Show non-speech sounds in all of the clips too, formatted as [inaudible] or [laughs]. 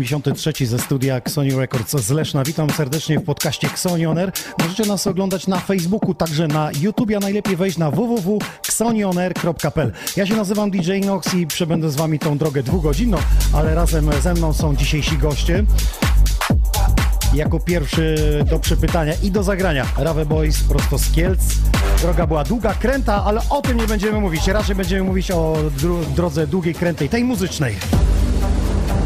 83 ze studia Xoni Records z Leszna. Witam serdecznie w podcaście Xoni On Air. Możecie nas oglądać na Facebooku, także na YouTube, a najlepiej wejść na www.xonionair.pl. Ja się nazywam DJ Nox i przebędę z wami tą drogę dwugodzinną, ale razem ze mną są dzisiejsi goście. Jako pierwszy do przepytania i do zagrania Rave Boys prosto z Kielc. Droga była długa, kręta, ale o tym nie będziemy mówić. Raczej będziemy mówić o dro- drodze długiej, krętej, tej muzycznej.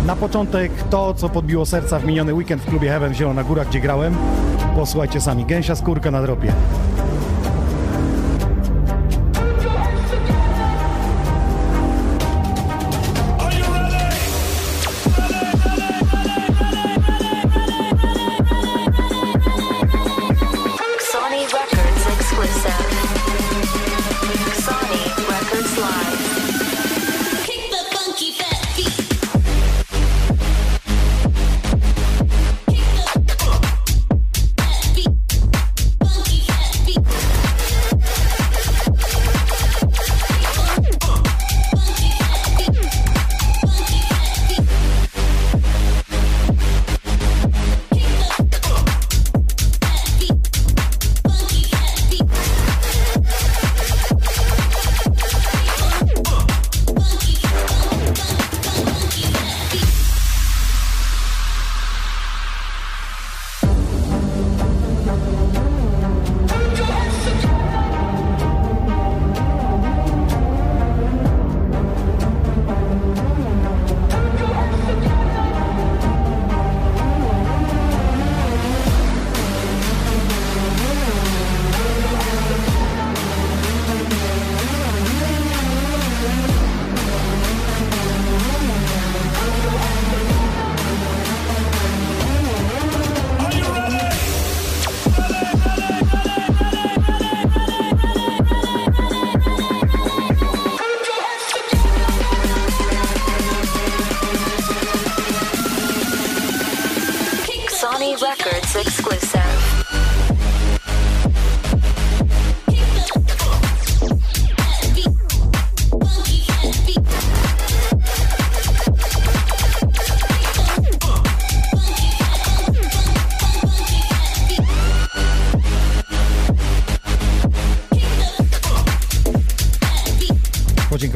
Na początek to, co podbiło serca w miniony weekend w klubie Heaven w Zielona Góra, gdzie grałem. Posłuchajcie sami, gęsia skórka na dropie.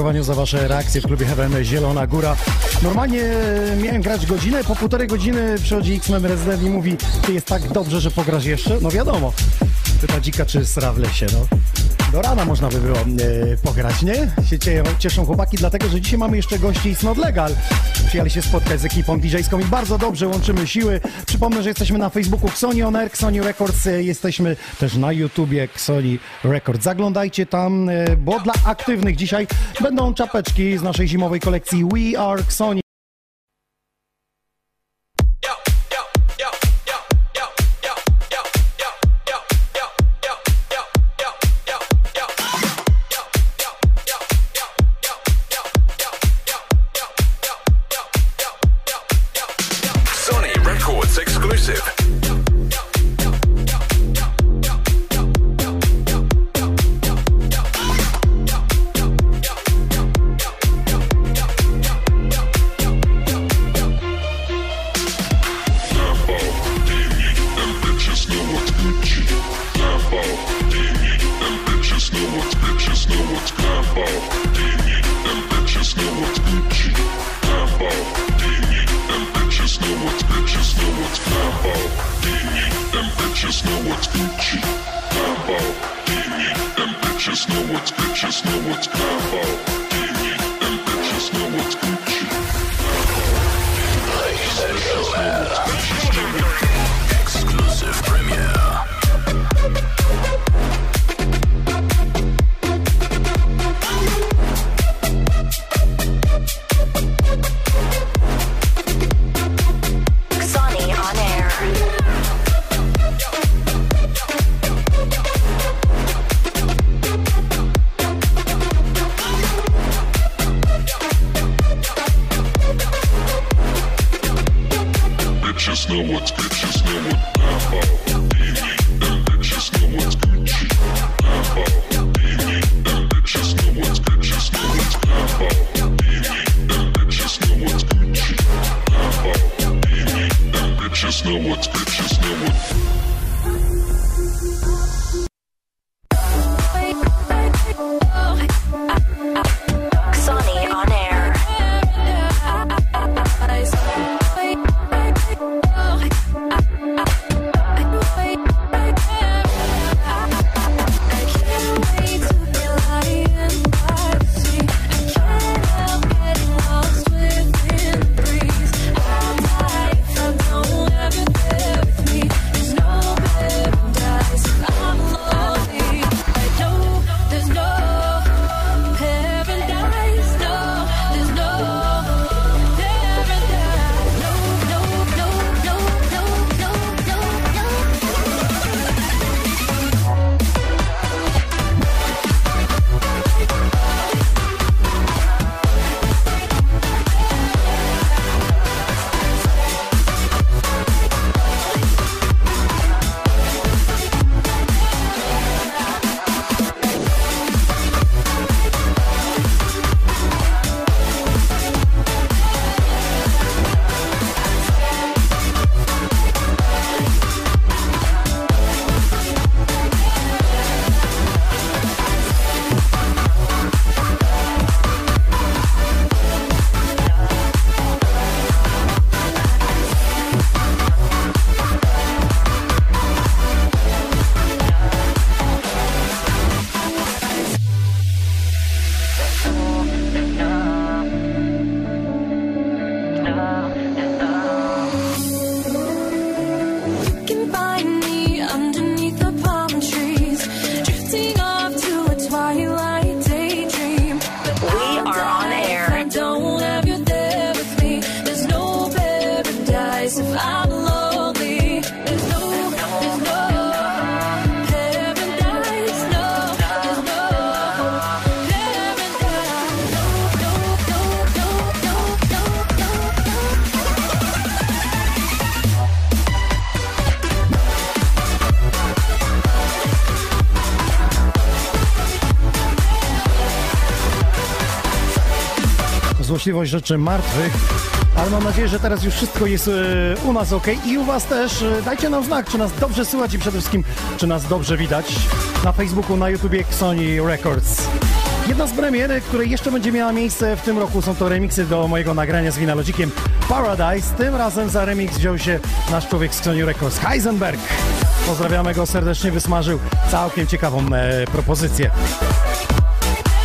Podziękowaniu za wasze reakcje w klubie Heaven Zielona Góra. Normalnie e, miałem grać godzinę, po półtorej godziny przychodzi X-Men Resident i mówi ty jest tak dobrze, że pograsz jeszcze? No wiadomo. Pyta dzika, czy sra w lesie, no. Do rana można by było e, pograć, nie? Się cie- cieszą chłopaki, dlatego, że dzisiaj mamy jeszcze gości z Not Legal. Przyjechali się spotkać z ekipą DJ-ską i bardzo dobrze łączymy siły. Przypomnę, że jesteśmy na Facebooku Xoni On Air, Xoni Records, e, jesteśmy też na YouTubie Xoni Records. Zaglądajcie tam, e, bo dla aktywnych dzisiaj będą czapeczki z naszej zimowej kolekcji We Are Xoni. Złośliwość rzeczy martwych. Ale mam nadzieję, że teraz już wszystko jest e, u nas ok i u Was też. E, Dajcie nam znak, czy nas dobrze słychać i przede wszystkim, czy nas dobrze widać na Facebooku, na YouTubie Sony Records. Jedna z premier, której jeszcze będzie miała miejsce w tym roku, są to remiksy do mojego nagrania z Winalogikiem Paradise. Tym razem za remix wziął się nasz człowiek z Sony Records, Heisenberg. Pozdrawiamy go serdecznie, wysmażył całkiem ciekawą e, propozycję.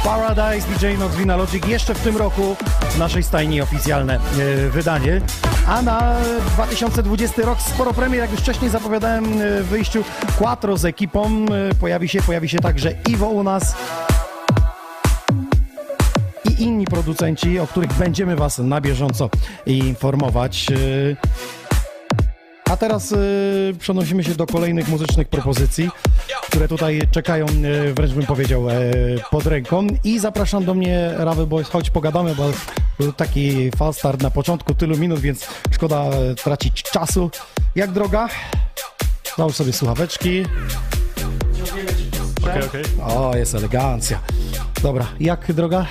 Paradise DJ Nox Vinalogic jeszcze w tym roku w naszej stajni oficjalne e, wydanie. A na 2020 rok sporo premier, jak już wcześniej zapowiadałem e, w wyjściu Quattro z ekipą. E, pojawi się, pojawi się także Iwo u nas i inni producenci, o których będziemy Was na bieżąco informować. A teraz przenosimy się do kolejnych muzycznych propozycji, które tutaj czekają, y, wręcz bym powiedział, e, pod ręką. I zapraszam do mnie, Rawy Boys, chodź pogadamy, bo był taki fast start na początku, tylu minut, więc szkoda e, tracić czasu. Jak droga? Załóż sobie słuchaweczki. Okej, okej. O, jest elegancja. Dobra, jak droga?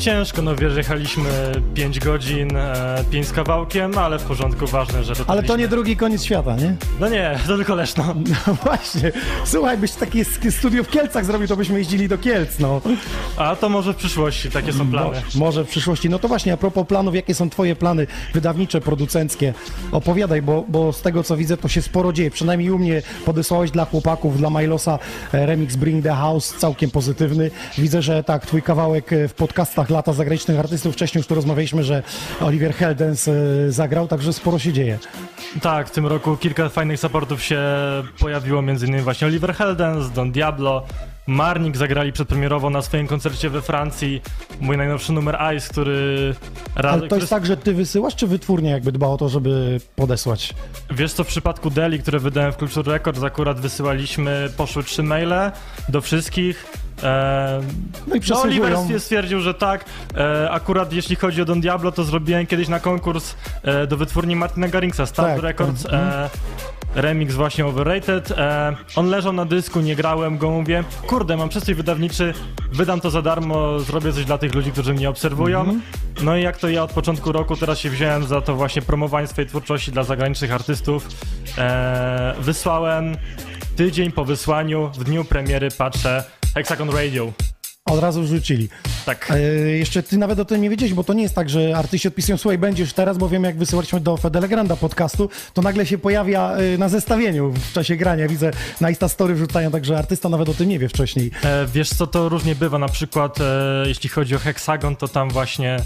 Ciężko, no wiesz, jechaliśmy 5 godzin, e, 5 z kawałkiem, ale w porządku, ważne, że Ale to nie drugi koniec świata, nie? No nie, to tylko Leszno. [laughs] No właśnie. Słuchaj, byś takie studio w Kielcach zrobił, to byśmy jeździli do Kielc, no. A to może w przyszłości, takie są plany. Mo- może w przyszłości. No to właśnie, a propos planów, jakie są twoje plany wydawnicze, producenckie? Opowiadaj, bo, bo z tego co widzę, to się sporo dzieje. Przynajmniej u mnie podesłałeś dla chłopaków, dla Milosa e, remix Bring the House, całkiem pozytywny. Widzę, że tak, twój kawałek e, w podcastach Lata Zagranicznych Artystów, wcześniej już tu rozmawialiśmy, że Oliver Heldens e, zagrał, także sporo się dzieje. Tak, w tym roku kilka fajnych supportów się pojawiło, między innymi właśnie Oliver Heldens, Don Diablo, Marnik zagrali przedpremierowo na swoim koncercie we Francji, mój najnowszy numer Ice, który... Ale to jest tak, że ty wysyłasz, czy wytwórnia jakby dba o to, żeby podesłać? Wiesz co, w przypadku Deli, które wydałem w Culture Records, akurat wysyłaliśmy, poszły trzy maile do wszystkich. E, No i no. Oliver stwier- stwierdził, że tak. E, akurat jeśli chodzi o Don Diablo, to zrobiłem kiedyś na konkurs e, do wytwórni Martina Garringsa, Start Tak, Records. tak. E, remix właśnie Overrated. E, on leżał na dysku, nie grałem go, mówię, kurde, mam przestój wydawniczy, wydam to za darmo, zrobię coś dla tych ludzi, którzy mnie obserwują. Mhm. No i jak to ja od początku roku teraz się wziąłem za to właśnie promowanie swojej twórczości dla zagranicznych artystów, e, wysłałem tydzień po wysłaniu, w dniu premiery patrzę Hexagon Radio. Od razu rzucili. Tak. E, jeszcze ty nawet o tym nie wiedziałeś, bo to nie jest tak, że artyści odpisują, słuchaj, będziesz teraz, bo wiem, jak wysyłaliśmy do Fedelegranda podcastu, to nagle się pojawia e, na zestawieniu w czasie grania. Widzę na Insta Story wrzucają, także artysta nawet o tym nie wie wcześniej. E, wiesz co, to różnie bywa. Na przykład, e, jeśli chodzi o Hexagon, to tam właśnie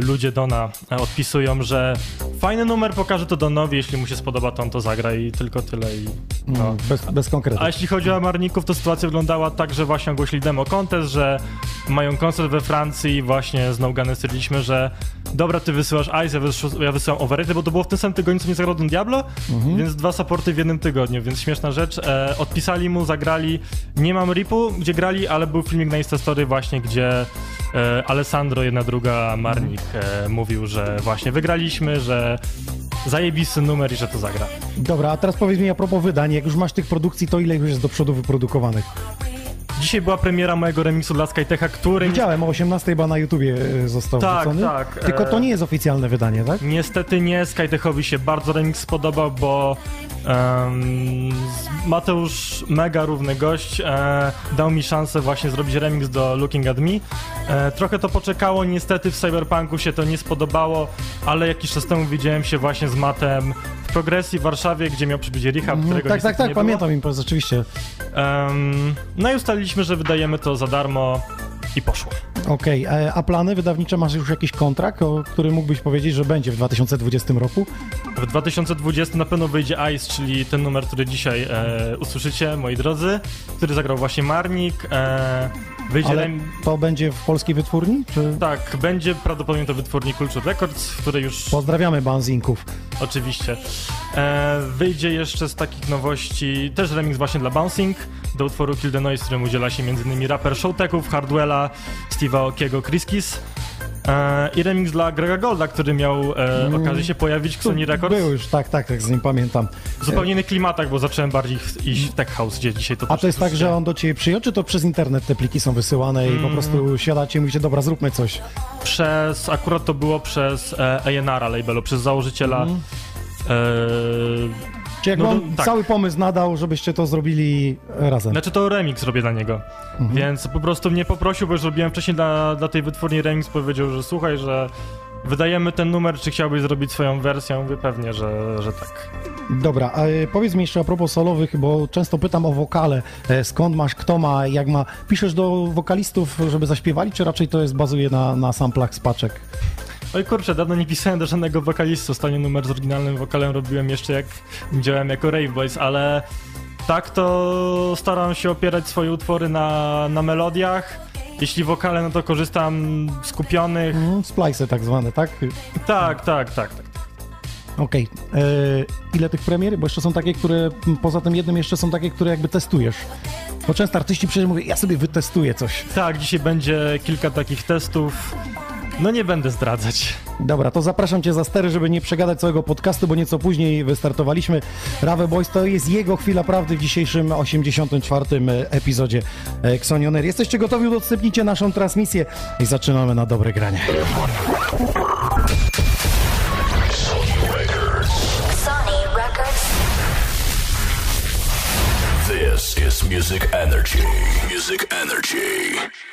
ludzie Dona e, odpisują, że fajny numer pokaże to Donowi, jeśli mu się spodoba, to on to zagra i tylko tyle. I, no. Mm, bez, bez konkretów. A jeśli chodzi o Amarników, to sytuacja wyglądała tak, że właśnie ogłosili demo contest, że mają koncert we Francji i właśnie z Nogany stwierdziliśmy, że dobra, ty wysyłasz Ice, ja, ja wysyłam Overrated, bo to było w tym samym tygodniu, co nie zagrał Don Diablo, więc dwa supporty w jednym tygodniu, więc śmieszna rzecz. E, odpisali mu, zagrali, nie mam ripu, gdzie grali, ale był filmik na Instastory właśnie, gdzie e, Alessandro, jedna druga Marnik e, mówił, że właśnie wygraliśmy, że zajebisty numer i że to zagra. Dobra, a teraz powiedz mi a propos wydań, jak już masz tych produkcji, to ile już jest do przodu wyprodukowanych? Dzisiaj była premiera mojego remiksu dla Skytecha, który Widziałem, o 18 chyba na YouTubie e, został Tak, wrzucony. tak, Tylko e- to nie jest oficjalne wydanie, tak? Niestety nie, Skytechowi się bardzo remix spodobał, bo em, Mateusz, mega równy gość, e, dał mi szansę właśnie zrobić remix do Looking at Me. E, trochę to poczekało, niestety w Cyberpunku się to nie spodobało, ale jakiś czas temu widziałem się właśnie z Matem Progresji w Warszawie, gdzie miał przybyć rehab, Mhm, którego tak, tak, tak, nie było. pamiętam imprezę, oczywiście. Em, no i ustaliliśmy, że wydajemy to za darmo i poszło. Okej, e, a plany wydawnicze, masz już jakiś kontrakt, o którym mógłbyś powiedzieć, że będzie w 2020 roku? W 2020 na pewno wyjdzie Ice, czyli ten numer, który dzisiaj e, usłyszycie, moi drodzy, który zagrał właśnie Marnik. E, wyjdzie Ale rem... to będzie w polskiej wytwórni? Czy... Tak, będzie prawdopodobnie to wytwórni Culture Records, w której już Pozdrawiamy Banzinków. oczywiście e, wyjdzie jeszcze z takich nowości też remix właśnie dla Bouncing do utworu Kill the Noise, którym udziela się m.in. raper Showteków, Hardwella, Steve'a Okiego, Kriskis. E, I remix dla Grega Golda, który miał e, okazję się pojawić w Sony Records. Był już, tak, tak, tak, z nim pamiętam. W zupełnie innych klimatach, bo zacząłem bardziej w- iść w tech house, gdzie dzisiaj to A to jest tak, że on do ciebie przyjął, czy to przez internet te pliki są wysyłane i Mm. po prostu siadacie i mówicie, dobra, zróbmy coś. Przez, akurat to było przez e, A&R labelu, przez założyciela. Mhm. E, Czy jak No on tak. cały pomysł nadał, żebyście to zrobili razem? znaczy to remix robię dla niego, Mhm. więc po prostu mnie poprosił, bo już robiłem wcześniej dla, dla tej wytwórni remix, powiedział, że słuchaj, że wydajemy ten numer, czy chciałbyś zrobić swoją wersję? Ja Mówię pewnie, że, że tak. Dobra, a e, powiedz mi jeszcze a propos solowych, bo często pytam o wokale. E, Skąd masz, kto ma, jak ma. Piszesz do wokalistów, żeby zaśpiewali, czy raczej to jest bazuje na, na samplach z paczek? Oj kurczę, dawno nie pisałem do żadnego wokalisty. Ostatni numer z oryginalnym wokalem robiłem jeszcze jak działałem jako Rave Boys, ale tak to staram się opierać swoje utwory na, na melodiach. Jeśli wokale, no to korzystam z kupionych. Mm, Splice tak zwane, tak? Tak, tak, tak, tak. Okej. E, Ile tych premier? Bo jeszcze są takie, które, poza tym jednym jeszcze są takie, które jakby testujesz. Bo często artyści i mówią, ja sobie wytestuję coś. Tak, dzisiaj będzie kilka takich testów. No nie będę zdradzać. Dobra, to zapraszam Cię za stery, żeby nie przegadać całego podcastu, bo nieco później wystartowaliśmy. Rave Boys to jest jego chwila prawdy w dzisiejszym 84. epizodzie e, Xonioner. Jesteście gotowi? Udostępnijcie naszą transmisję i zaczynamy na dobre granie. Sony Records. This is Music Energy. Music Energy.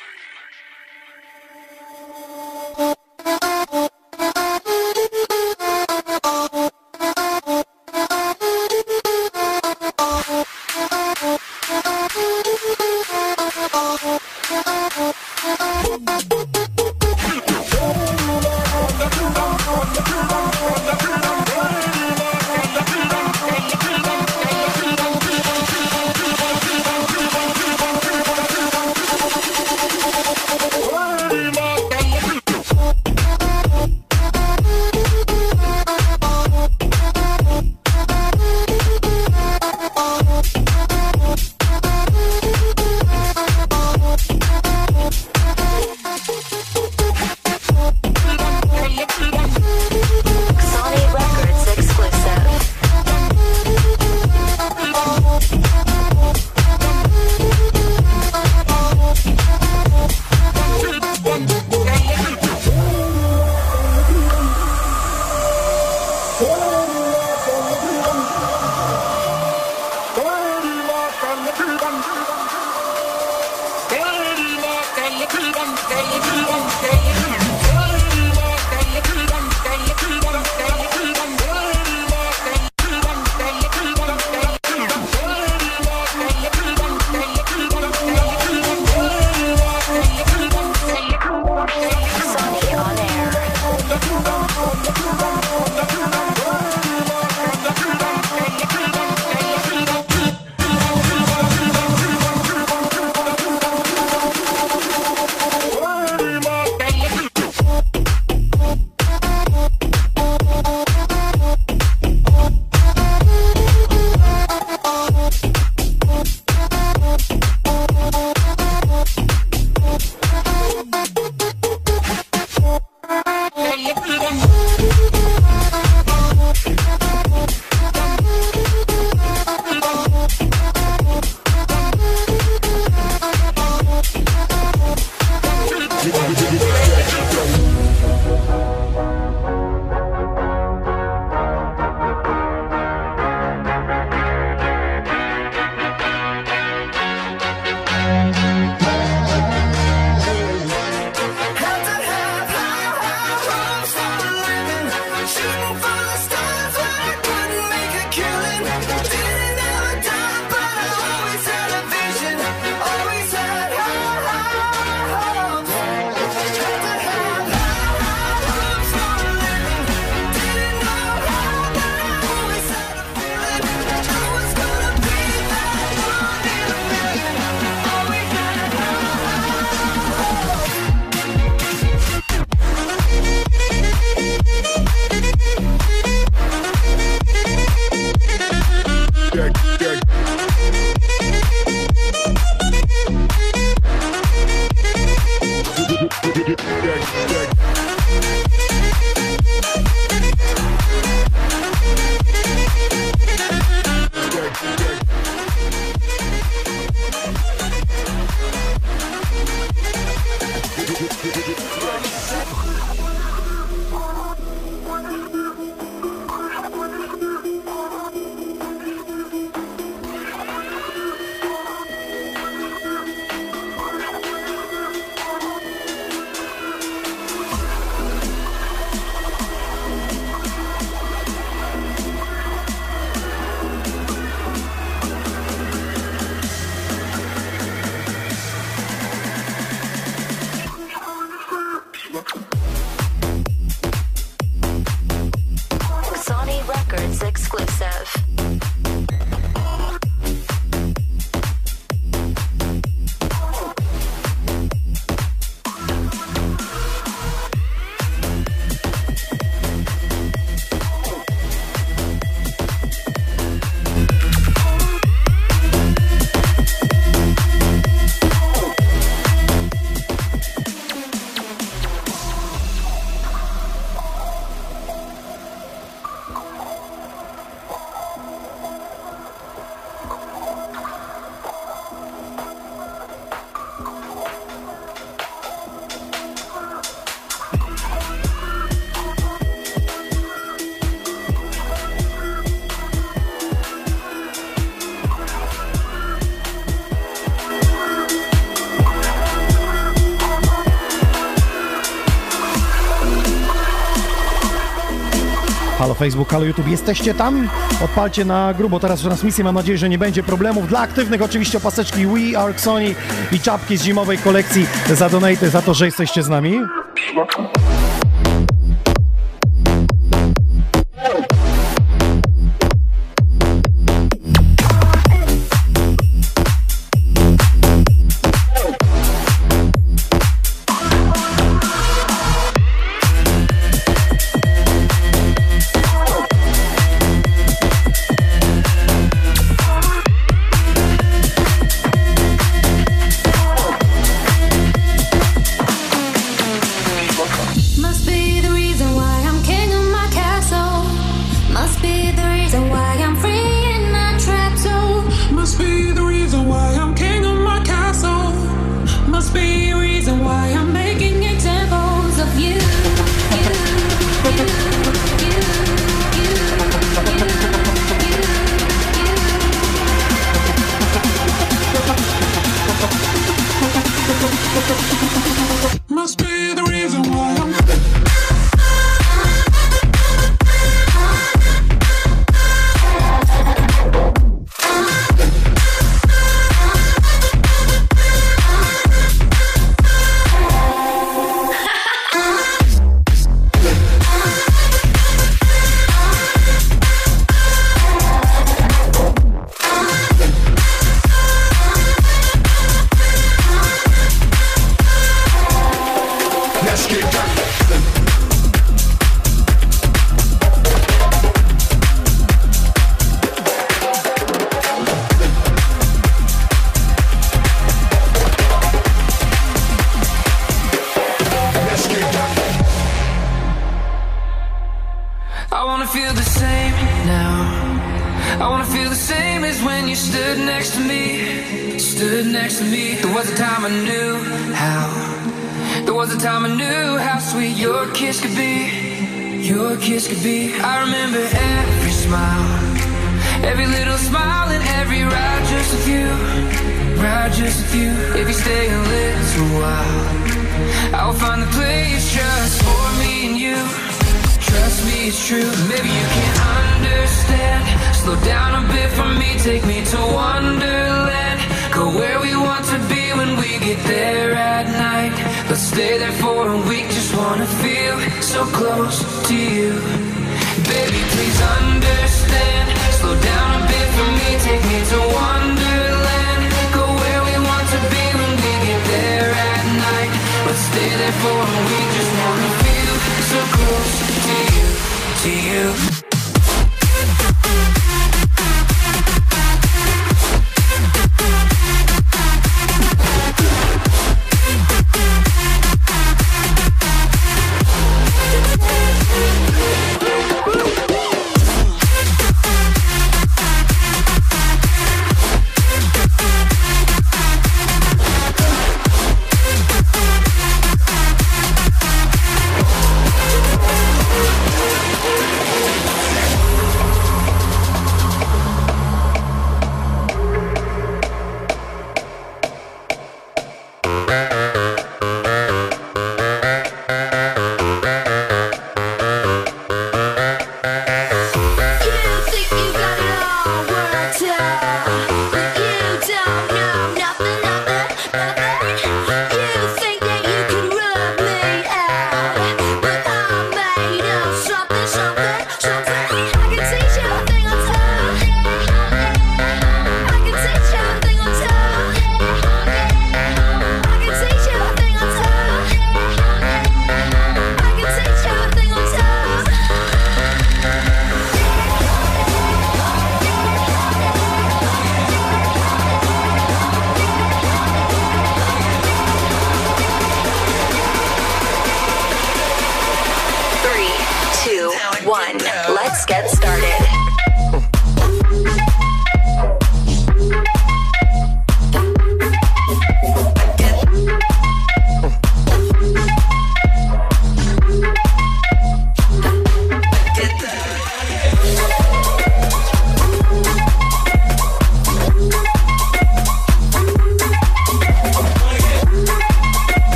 Facebook, Halo YouTube. Jesteście tam? Odpalcie na grubo teraz transmisję. Mam nadzieję, że nie będzie problemów. Dla aktywnych oczywiście paseczki We Are Sony i czapki z zimowej kolekcji za donaty, za to, że jesteście z nami.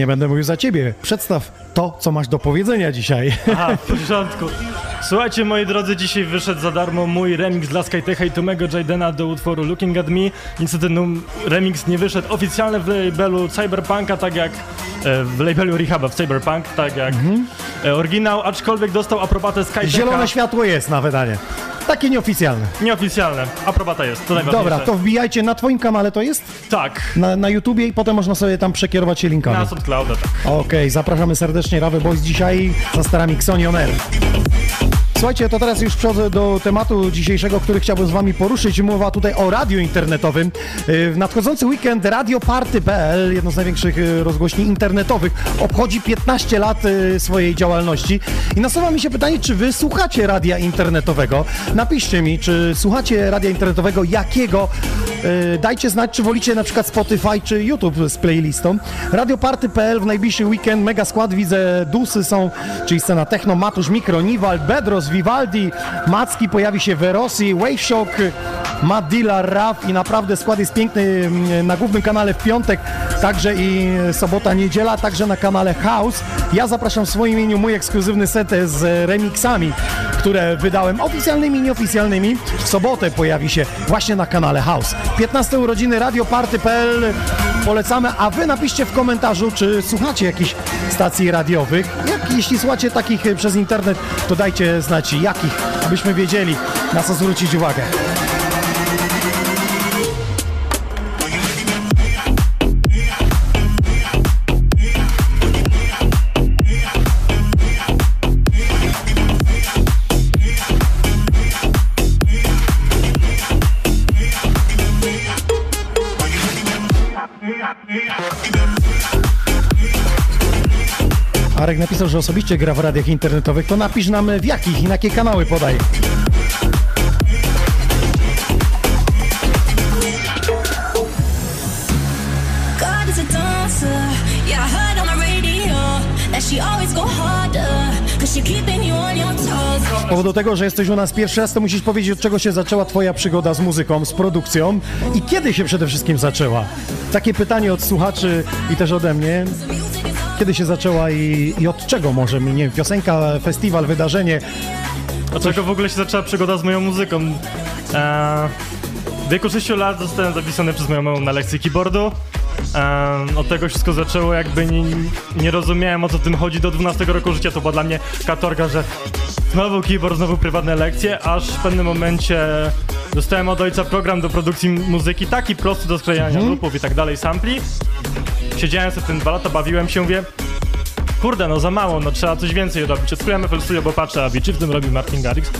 Nie będę mówił za ciebie. Przedstaw to, co masz do powiedzenia dzisiaj. Aha, w [laughs] porządku. Słuchajcie, moi drodzy, dzisiaj wyszedł za darmo mój remix dla Skytecha i Tomego Jadena do utworu Looking at Me. Niestety no, remix nie wyszedł oficjalnie w labelu Cyberpunka, tak jak e, w labelu Rehaba w Cyberpunk, tak jak e, oryginał, aczkolwiek dostał aprobatę Skytecha. Zielone światło jest na wydanie. Takie nieoficjalne. Nieoficjalne. Aprobata jest, to najważniejsze. Dobra, to wbijajcie na twoim kanale to jest? Tak, Na, na YouTubie i potem można sobie tam przekierować się linkami. na SoundClouda, tak. Okej, zapraszamy serdecznie Rawy Boys dzisiaj za starami Xoni On Air. Słuchajcie, to teraz już przechodzę do tematu dzisiejszego, który chciałbym z wami poruszyć. Mowa tutaj o radiu internetowym. Yy, W nadchodzący weekend radioparty.pl, jedno z największych yy, rozgłośni internetowych, obchodzi 15 lat yy, swojej działalności. I nasuwa mi się pytanie, czy wy słuchacie radia internetowego? Napiszcie mi, czy słuchacie radia internetowego, jakiego? Yy, Dajcie znać, czy wolicie na przykład Spotify czy YouTube z playlistą. Radioparty.pl w najbliższy weekend, mega skład, widzę Dusy są, czyli scena Techno, Matusz, Mikro, Niwald, Bedros, Vivaldi, Macki, pojawi się Verosi, Wave Shock, Madilla, Raf i naprawdę skład jest piękny mm, na głównym kanale w piątek, także i sobota, niedziela, także na kanale House. Ja zapraszam w swoim imieniu mój ekskluzywny set z remixami, które wydałem oficjalnymi i nieoficjalnymi. W sobotę pojawi się właśnie na kanale House. 15 urodziny radioparty.pl polecamy, a wy napiszcie w komentarzu, czy słuchacie jakichś stacji radiowych. Jak, jeśli słuchacie takich y, przez internet, to dajcie znać jakich, abyśmy wiedzieli, na co zwrócić uwagę. Napisał, że osobiście gra w radiach internetowych, to napisz nam w jakich i na jakie kanały podaj. Z powodu tego, że jesteś u nas pierwszy raz, to musisz powiedzieć, od czego się zaczęła twoja przygoda z muzyką, z produkcją i kiedy się przede wszystkim zaczęła. Takie pytanie od słuchaczy i też ode mnie. Kiedy się zaczęła i, i od czego może? Nie wiem, piosenka, festiwal, wydarzenie. Od czego w ogóle się zaczęła przygoda z moją muzyką? Eee, w wieku 6 lat zostałem zapisany przez moją mamą na lekcji keyboardu. Eee, od tego wszystko zaczęło, jakby nie, nie rozumiałem o co w tym chodzi do 12 roku życia. To była dla mnie katorga, że znowu keyboard, znowu prywatne lekcje, aż w pewnym momencie dostałem od ojca program do produkcji muzyki, taki prosty do sklejania grupów i tak dalej, sampli. Siedziałem sobie w tym dwa lata, bawiłem się, mówię, kurde, no za mało, no trzeba coś więcej robić. Odkryłem FL Studio, bo patrzę, a czy w tym robi Martin Garrix.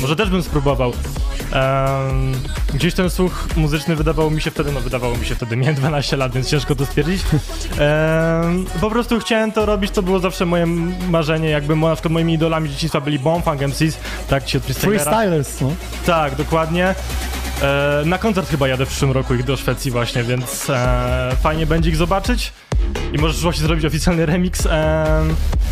Może też bym spróbował. Em, gdzieś ten słuch muzyczny wydawało mi się wtedy, no wydawało mi się wtedy, miałem 12 lat, więc ciężko to stwierdzić. Em, po prostu chciałem to robić, to było zawsze moje marzenie, jakby na przykład moimi idolami dzieciństwa byli Bomb, Funk MCs, tak, ci od. Freestylers, no. Tak, dokładnie. E, na koncert chyba jadę w przyszłym roku ich do Szwecji właśnie, więc e, fajnie będzie ich zobaczyć. I możesz właśnie zrobić oficjalny remix.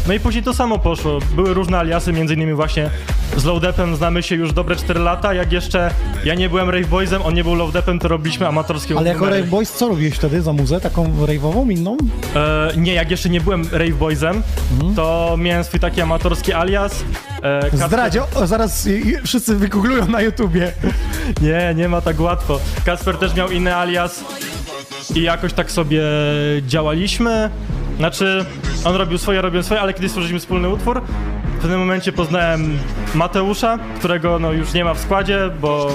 No i później to samo poszło. Były różne aliasy, między innymi właśnie z Lowdepem znamy się już dobre 4 lata. Jak jeszcze ja nie byłem Rave Boysem, on nie był Lowdepem, to robiliśmy amatorskie Ale jako. Rave Boys co robiłeś wtedy za muzę? Taką rave'ową, inną? E, nie, jak jeszcze nie byłem Rave Boysem, Mhm. to miałem swój taki amatorski alias. E, Zdradź, o, zaraz wszyscy wygooglują na YouTubie. [laughs] Nie, nie ma tak łatwo. Kasper też miał inny alias i jakoś tak sobie działaliśmy. Znaczy, on robił swoje, robiłem swoje, ale kiedyś stworzyliśmy wspólny utwór. W pewnym momencie poznałem Mateusza, którego no już nie ma w składzie, bo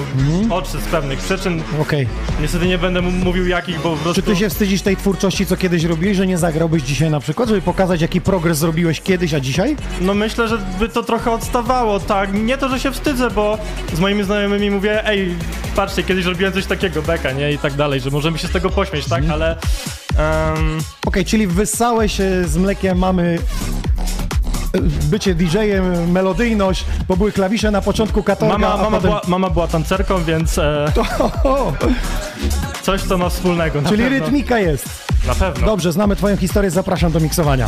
odszedł z pewnych przyczyn. Okej. Niestety nie będę mu mówił jakich, bo po prostu... Czy ty się wstydzisz tej twórczości, co kiedyś robiłeś, że nie zagrałbyś dzisiaj na przykład, żeby pokazać, jaki progres zrobiłeś kiedyś, a dzisiaj? No myślę, że by to trochę odstawało, tak. Nie to, że się wstydzę, bo z moimi znajomymi mówię, ej, patrzcie, kiedyś robiłem coś takiego, beka, nie? I tak dalej, że możemy się z tego pośmieć, tak? Ale... em, Okej, czyli wyssałeś e, z mlekiem mamy bycie DJ-em, melodyjność, bo były klawisze na początku katorga, Mama, mama, potem... była, mama była tancerką, więc e, [laughs] O, coś, co ma wspólnego. Czyli pewno. rytmika jest. Na pewno. Dobrze, znamy twoją historię, zapraszam do miksowania.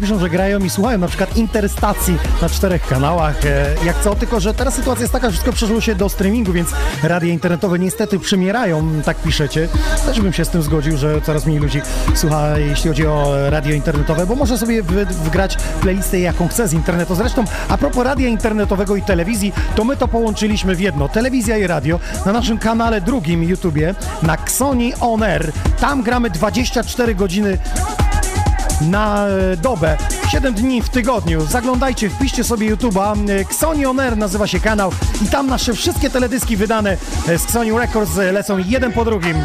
Piszą, że grają i słuchają na przykład interstacji na czterech kanałach, e, jak co, tylko że teraz sytuacja jest taka, że wszystko przeszło się do streamingu, więc radia internetowe niestety przymierają, tak piszecie. Też bym się z tym zgodził, że coraz mniej ludzi słucha, jeśli chodzi o radio internetowe, bo może sobie wgrać playlistę jaką chce z internetu. Zresztą, a propos radia internetowego i telewizji, to my to połączyliśmy w jedno. Telewizja i radio na naszym kanale drugim YouTubie, na Xoni On Air. Tam gramy 24 godziny na e, dobę, 7 dni w tygodniu. Zaglądajcie, wpiszcie sobie YouTube'a. E, Xoni On Air nazywa się kanał i tam nasze wszystkie teledyski wydane e, z Xoni Records lecą jeden po drugim.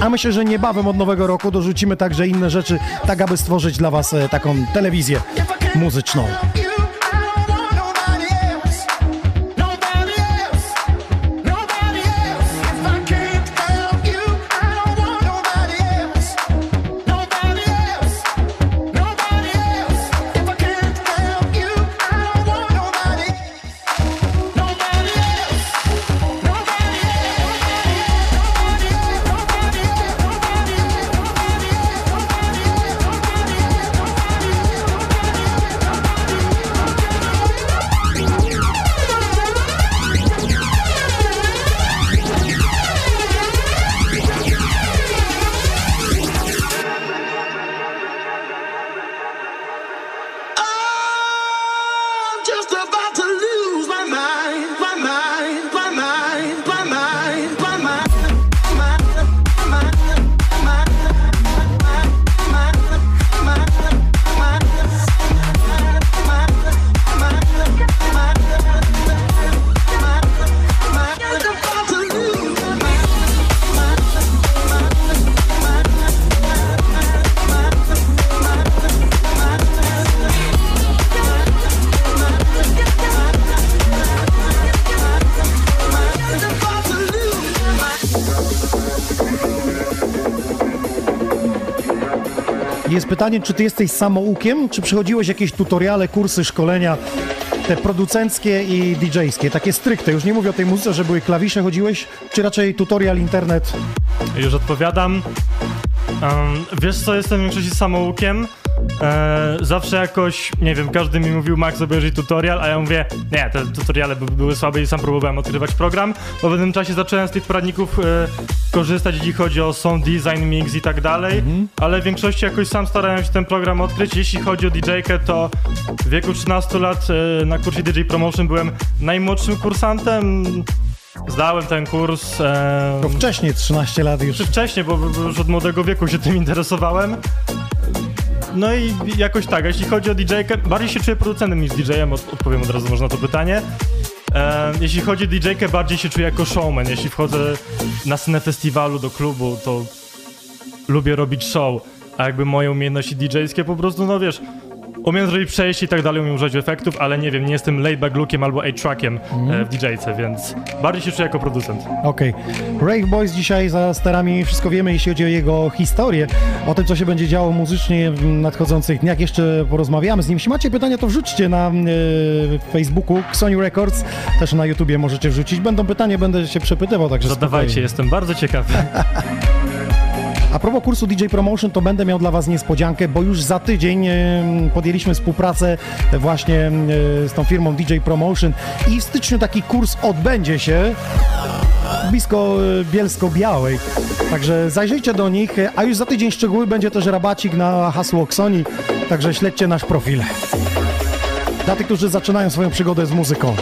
A myślę, że niebawem od nowego roku dorzucimy także inne rzeczy, tak aby stworzyć dla Was taką telewizję muzyczną. Pytanie, czy ty jesteś samoukiem, czy przechodziłeś jakieś tutoriale, kursy, szkolenia, te producenckie i DJ-skie, takie stricte. Już nie mówię o tej muzyce, że były klawisze, chodziłeś, czy raczej tutorial, internet? Już odpowiadam. Um, wiesz co, jestem w większości samoukiem. E, zawsze jakoś, nie wiem, każdy mi mówił, Max, obejrzyj tutorial, a ja mówię, nie, te tutoriale by, były słabe i sam próbowałem odkrywać program. Po pewnym czasie zacząłem z tych poradników e, korzystać, jeśli chodzi o sound design, mix i tak dalej, ale w większości jakoś sam starałem się ten program odkryć. Jeśli chodzi o DJ-kę, to w wieku 13 lat e, na kursie DJ Promotion byłem najmłodszym kursantem. Zdałem ten kurs. E, To wcześniej, 13 lat już. czy wcześniej, bo, już od młodego wieku się tym interesowałem. No i jakoś tak, jeśli chodzi o DJ-kę, bardziej się czuję producentem niż DJ-em, od, odpowiem od razu można to pytanie. E, jeśli chodzi o DJ-kę, bardziej się czuję jako showman. Jeśli wchodzę na scenę festiwalu, do klubu, to lubię robić show, a jakby moje umiejętności DJ-skie po prostu, no wiesz, umiem zrobić przejście i tak dalej, umiem używać efektów, ale nie wiem, nie jestem laidback lookiem albo A-trackiem e, w DJ-ce, więc bardziej się czuję jako producent. Okej. Rave Boys dzisiaj za sterami wszystko wiemy, jeśli chodzi o jego historię, o tym, co się będzie działo muzycznie w nadchodzących dniach. Jeszcze porozmawiamy z nim. Jeśli macie pytania, to wrzućcie na e, Facebooku Sony Records, też na YouTubie możecie wrzucić. Będą pytania, będę się przepytywał, także Zadawajcie, spokojnie. jestem bardzo ciekawy. [laughs] A propos kursu DJ Promotion, to będę miał dla Was niespodziankę, bo już za tydzień podjęliśmy współpracę właśnie z tą firmą DJ Promotion i w styczniu taki kurs odbędzie się blisko e, Bielsko-Białej. Także zajrzyjcie do nich, e, a już za tydzień szczegóły będzie też rabacik na hasło Xoni, także śledźcie nasz profil. Dla tych, którzy zaczynają swoją przygodę z muzyką.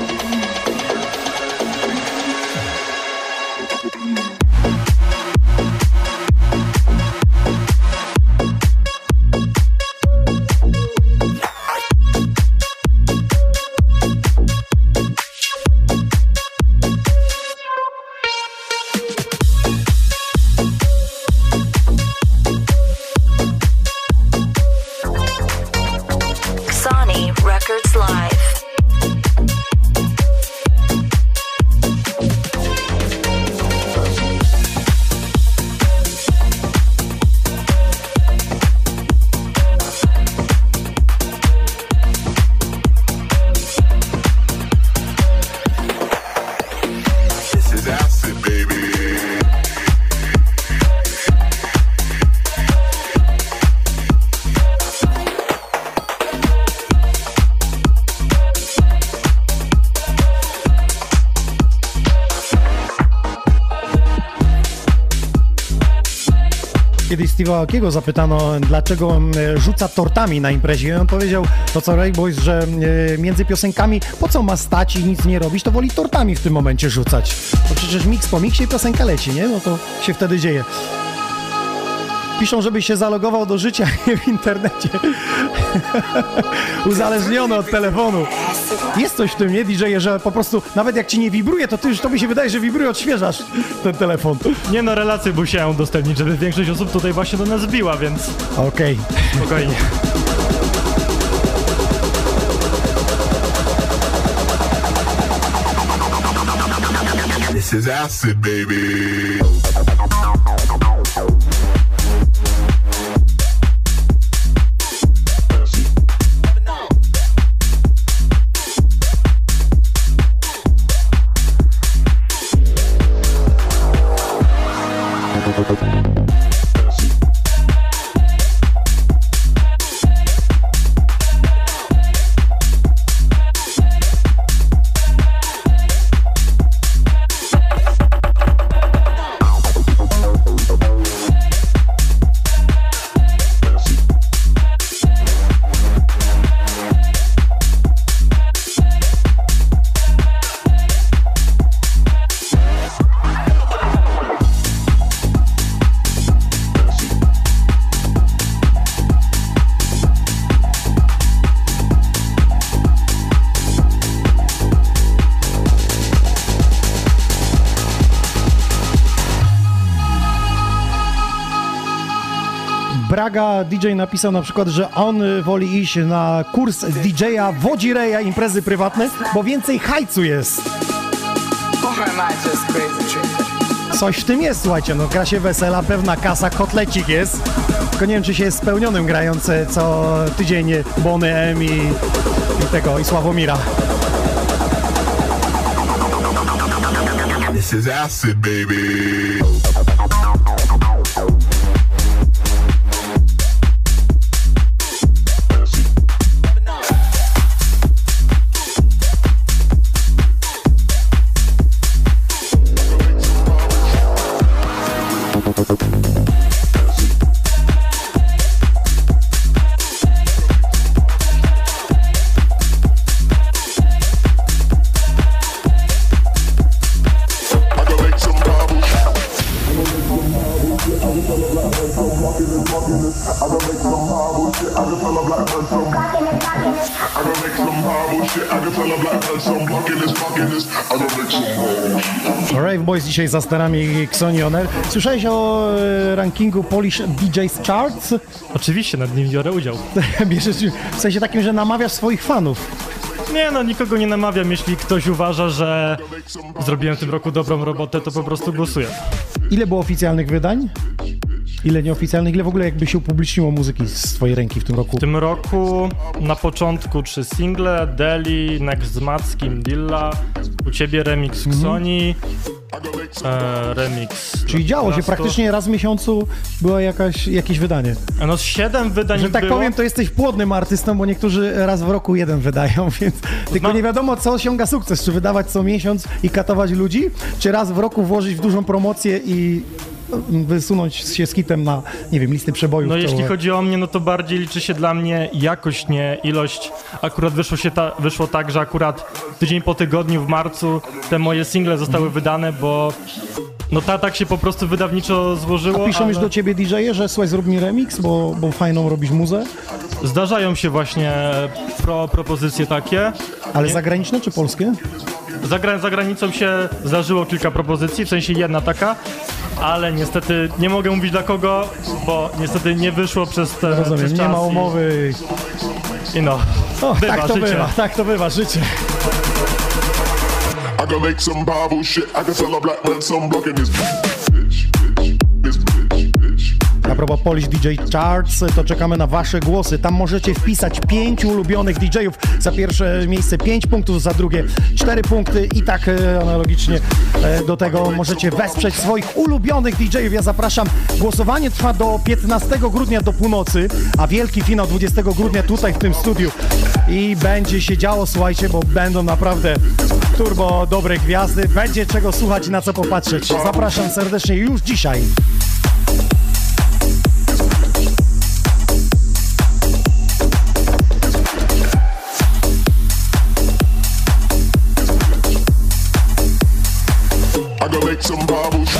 Steve'a Aokiego zapytano, dlaczego rzuca tortami na imprezie. I on powiedział, to co Ray Boys, że między piosenkami po co ma stać i nic nie robić, to woli tortami w tym momencie rzucać. Bo przecież miks po miksie i piosenka leci, nie? No to się wtedy dzieje. Piszą, żeby się zalogował do życia [laughs] w internecie. [laughs] Uzależniony od telefonu. Jest coś w tym, nie, DJ, że po prostu nawet jak ci nie wibruje, to ty już tobie się wydaje, że wibruje, odświeżasz ten telefon. Nie no, relacje musiałem udostępnić, żeby większość osób tutaj właśnie do nas biła, więc Okej. spokojnie. This is acid, baby. Braga DJ napisał na przykład, że on y, woli iść na kurs DJ-a Wodzireja imprezy prywatne, bo więcej hajcu jest. Coś w tym jest, słuchajcie, no gra się wesela, pewna kasa, kotlecik jest. Tylko nie wiem, czy się jest spełnionym grając e, co tydzień Bony M i, i tego, i Sławomira. This is acid, baby. Dzisiaj za sterami Xonioner. Słyszałeś o e, rankingu Polish DJs Charts? Oczywiście nad nim biorę udział. [laughs] Bierzesz w sensie takim, że namawiasz swoich fanów. Nie no, nikogo nie namawiam. Jeśli ktoś uważa, że zrobiłem w tym roku dobrą robotę, to po prostu głosuję. Ile było oficjalnych wydań? Ile nieoficjalnych? Ile w ogóle jakby się upubliczniło muzyki z twojej ręki w tym roku? W tym roku na początku trzy single, Deli, Next z Mackim, Dilla, u ciebie remix Xoni, e, remix. Czyli działo się, Teraz to- praktycznie raz w miesiącu było jakaś, jakieś wydanie. No z siedem wydań Że tak było. powiem, to jesteś płodnym artystą, bo niektórzy raz w roku jeden wydają, [laughs] więc tylko nie wiadomo, co osiąga sukces. Czy wydawać co miesiąc i katować ludzi, czy raz w roku włożyć w dużą promocję i wysunąć się z hitem na, nie wiem, listy przebojów. No jeśli chodzi o mnie, no to bardziej liczy się dla mnie jakość, nie ilość. Akurat wyszło, się ta, wyszło tak, że akurat tydzień po tygodniu w marcu te moje single zostały wydane, bo no ta tak się po prostu wydawniczo złożyło. A piszą ale już do ciebie DJ-e, że słuchaj, zrób mi remix, bo, bo fajną robisz muzę, Zdarzają się właśnie pro, propozycje takie. ale zagraniczne czy polskie? Za, gra, za granicą się zdarzyło kilka propozycji, w sensie jedna taka, ale niestety nie mogę mówić dla kogo, bo niestety nie wyszło przez te Rozumiem, przez nie ma i- umowy. I, no, O, bywa, tak to życie. bywa, tak to bywa, życie. I can make some Bible shit. I can tell a black man some blocking this A propos Polish DJ Charts, to czekamy na wasze głosy. Tam możecie wpisać pięć ulubionych DJ-ów. Za pierwsze miejsce 5 punktów, za drugie 4 punkty i tak e, analogicznie e, do tego możecie wesprzeć swoich ulubionych DJ-ów. Ja zapraszam. Głosowanie trwa do 15 grudnia do północy, a wielki finał 20 grudnia tutaj w tym studiu. I będzie się działo, słuchajcie, bo będą naprawdę turbo dobre gwiazdy. Będzie czego słuchać i na co popatrzeć. Zapraszam serdecznie już dzisiaj. some bubbles.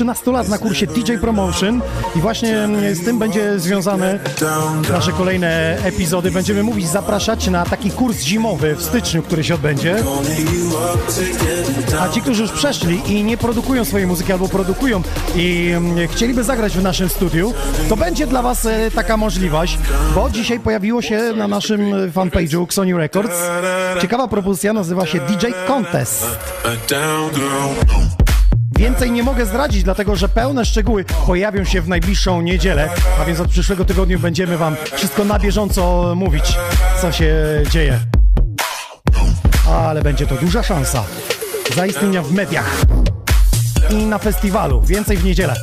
13 lat na kursie DJ Promotion i właśnie z tym będzie związane nasze kolejne epizody. Będziemy mówić, zapraszać na taki kurs zimowy w styczniu, który się odbędzie. A ci, którzy już przeszli i nie produkują swojej muzyki albo produkują i mm, chcieliby zagrać w naszym studiu, to będzie dla Was e, taka możliwość, bo dzisiaj pojawiło się na naszym fanpage'u Sony Records ciekawa propozycja, nazywa się DJ Contest. Więcej nie mogę zdradzić, dlatego że pełne szczegóły pojawią się w najbliższą niedzielę, a więc od przyszłego tygodnia będziemy Wam wszystko na bieżąco mówić, co się dzieje. Ale będzie to duża szansa zaistnienia w mediach i na festiwalu. Więcej w niedzielę.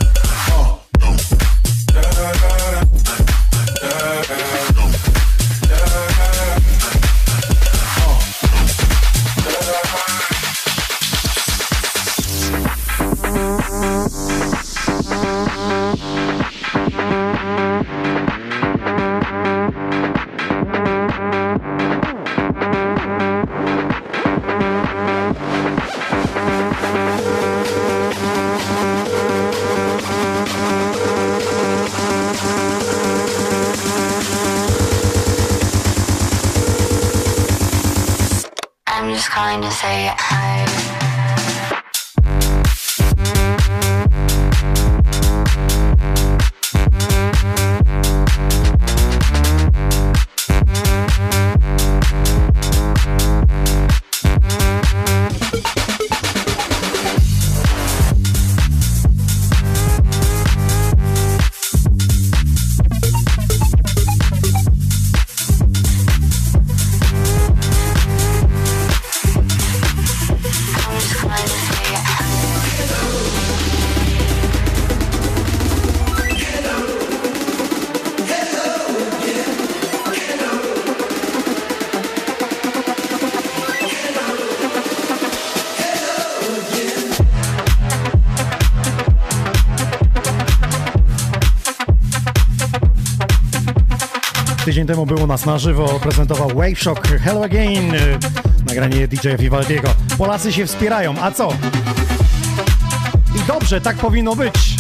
Tydzień temu był u nas na żywo, prezentował Wave Shock Hello Again, y, nagranie DJ Vivaldiego. Polacy się wspierają, a co? I dobrze, tak powinno być.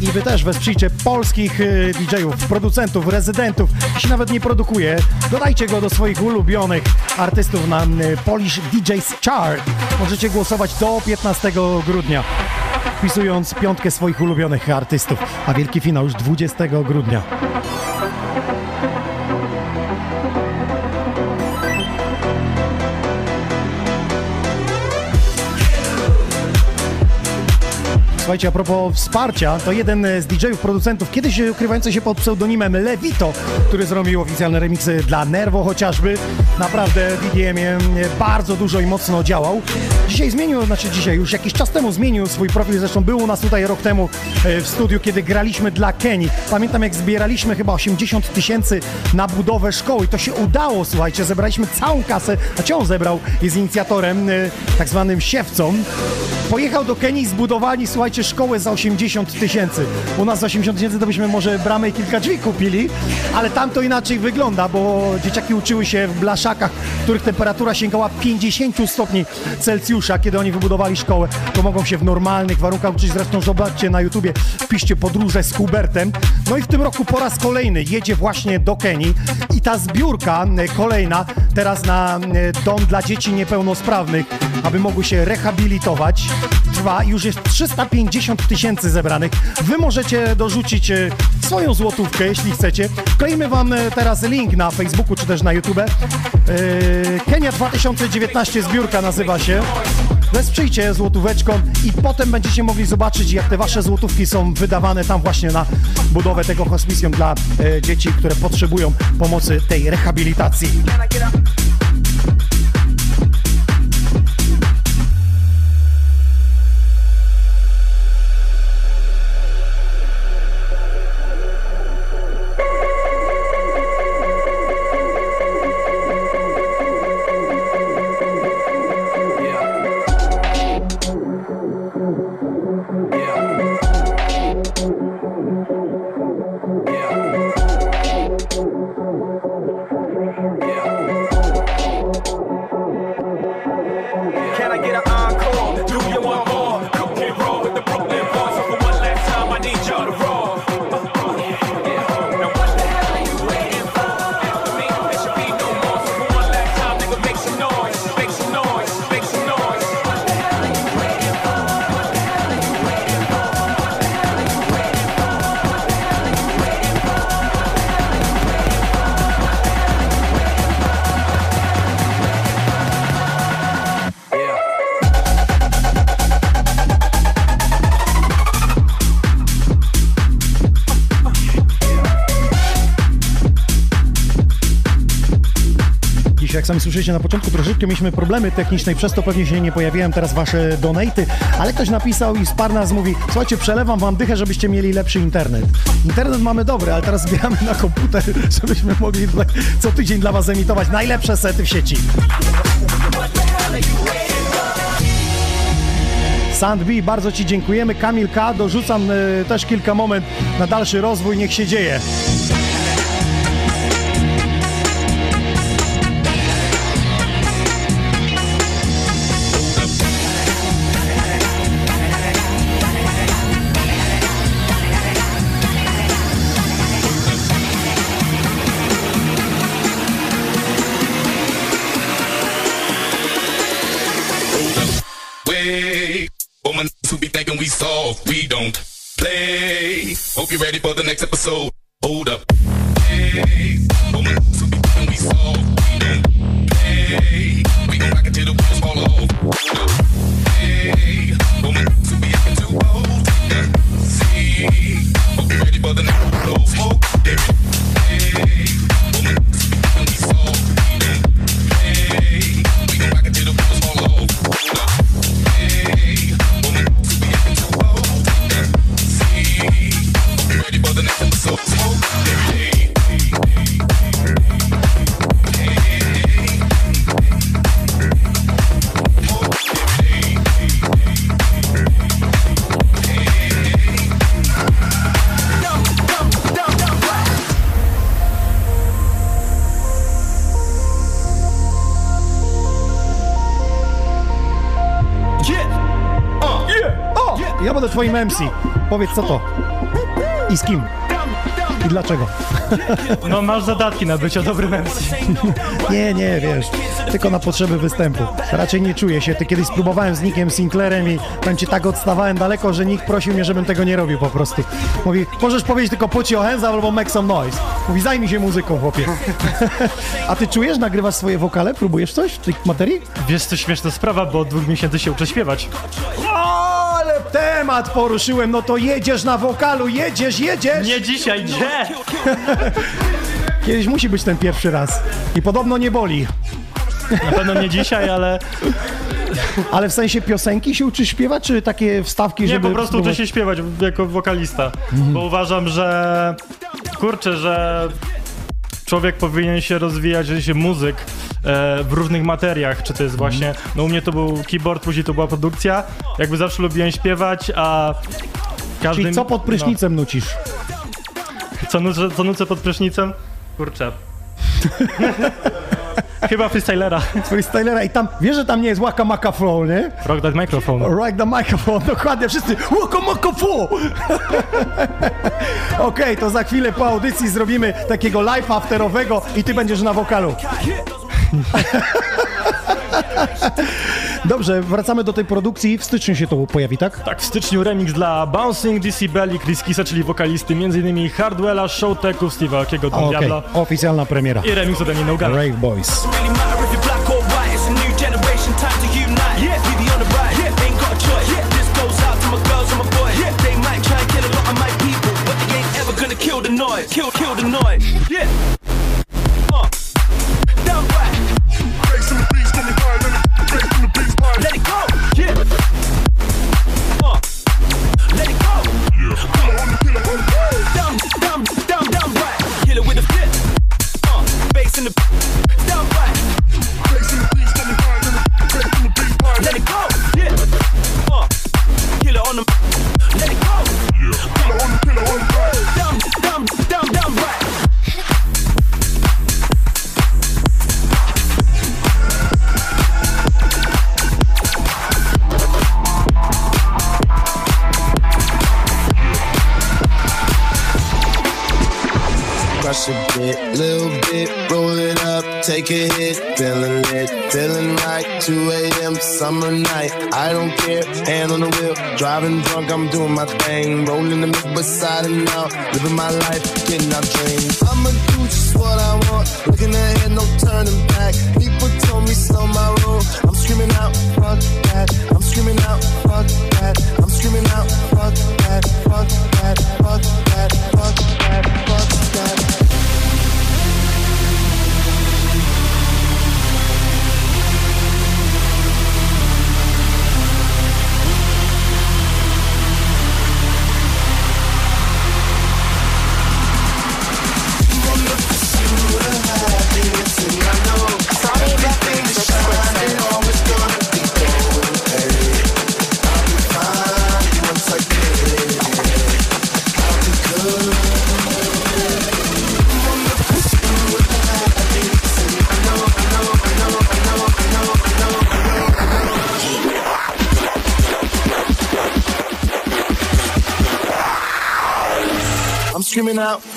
I wy też wesprzyjcie polskich y, DJ-ów, producentów, rezydentów. Jeśli nawet nie produkuje, dodajcie go do swoich ulubionych artystów na y, Polish DJs Chart. Możecie głosować do 15 grudnia, wpisując piątkę swoich ulubionych artystów. A wielki finał już 20 grudnia. Słuchajcie, a propos wsparcia, to jeden z DJ-ów, producentów, kiedyś ukrywający się pod pseudonimem Levito, który zrobił oficjalne remiksy dla Nervo chociażby. Naprawdę w EDM-ie bardzo dużo i mocno działał. Dzisiaj zmienił, znaczy dzisiaj, już jakiś czas temu zmienił swój profil, zresztą był u nas tutaj rok temu w studiu, kiedy graliśmy dla Kenii. Pamiętam, jak zbieraliśmy chyba 80 tysięcy na budowę szkoły i to się udało, słuchajcie, zebraliśmy całą kasę, a cię zebrał, jest inicjatorem, e, tak zwanym siewcą. Pojechał do Kenii i zbudowali, słuchajcie, szkołę za 80 tysięcy. U nas za 80 tysięcy to byśmy może bramę i kilka drzwi kupili, ale tam to inaczej wygląda, bo dzieciaki uczyły się w blaszakach, których temperatura sięgała 50 stopni Celsjusza. Kiedy oni wybudowali szkołę, to mogą się w normalnych warunkach uczyć. Zresztą zobaczcie na YouTubie, wpiszcie podróże z Hubertem. No i w tym roku po raz kolejny jedzie właśnie do Kenii i ta zbiórka e, kolejna teraz na e, dom dla dzieci niepełnosprawnych aby mogły się rehabilitować. Trwa, już jest 350 tysięcy zebranych. Wy możecie dorzucić e, swoją złotówkę, jeśli chcecie. Kleimy wam teraz link na Facebooku czy też na YouTube. Kenia 2019 zbiórka nazywa się. Wesprzyjcie złotóweczką i potem będziecie mogli zobaczyć, jak te wasze złotówki są wydawane tam właśnie na budowę tego hospicjum dla e, dzieci, które potrzebują pomocy tej rehabilitacji. Sami słyszycie na początku, troszeczkę mieliśmy problemy techniczne i przez to pewnie się nie pojawiają teraz wasze donaty, ale ktoś napisał i wsparł nas, mówi, słuchajcie, przelewam wam dychę, żebyście mieli lepszy internet. Internet mamy dobry, ale teraz zbieramy na komputer, [laughs] żebyśmy mogli co tydzień dla was emitować najlepsze sety w sieci. Sand B, bardzo Ci dziękujemy. Kamil K, dorzucam y, też kilka moment na dalszy rozwój, niech się dzieje. Hope you're ready for the next episode. Hold up. Hey, woman who be thinking we soft, we. We gon' rock it till the wheels fall off. Twoim MC. Powiedz co to? I z kim? I dlaczego? No masz zadatki na bycie dobrym MC. [laughs] Nie, nie, wiesz, tylko na potrzeby występu. Raczej nie czuję się. Ty kiedyś spróbowałem z Nickiem Sinclairem i tam ci tak odstawałem daleko, że nikt prosił mnie, żebym tego nie robił po prostu. Mówi, możesz powiedzieć tylko put your hands albo make some noise. Mówi, zajmij się muzyką, chłopie. [laughs] A ty czujesz, nagrywasz swoje wokale? Próbujesz coś w tej materii? Wiesz, co śmieszna sprawa, bo od dwóch miesięcy się uczę śpiewać. O, temat poruszyłem, no to jedziesz na wokalu, jedziesz, jedziesz! Nie dzisiaj, gdzie? Kiedyś musi być ten pierwszy raz. I podobno nie boli. Na pewno nie dzisiaj, ale Ale w sensie piosenki się uczysz śpiewać, czy takie wstawki, nie, żeby... po prostu spróbować- się śpiewać jako wokalista. Bo uważam, że kurczę, że człowiek powinien się rozwijać, że się muzyk e, w różnych materiach, czy to jest właśnie, no u mnie to był keyboard, później to była produkcja, jakby zawsze lubiłem śpiewać, a każdy... Czyli co pod prysznicem nucisz? No, co, nucę, co nucę pod prysznicem? Kurczę. [laughs] Chyba freestylera. Freestylera i tam, wiesz, że tam nie jest Waka Maka Flow, nie? Rock that microphone. Rock the microphone, dokładnie, wszyscy Waka Maka Flow! [laughs] Okej, to za chwilę po audycji zrobimy takiego live afterowego i ty będziesz na wokalu. [laughs] Dobrze, wracamy do tej produkcji. W styczniu się to pojawi, tak? Tak, w styczniu remix dla Bouncing, DC Belly, Chris Kisa, czyli wokalisty m.in. Hardwella, Showteków, Steve'a Akiego, Don Okej, Diablo oficjalna premiera. i remix ode mnie No Gun. Rave Boys. you're black or white.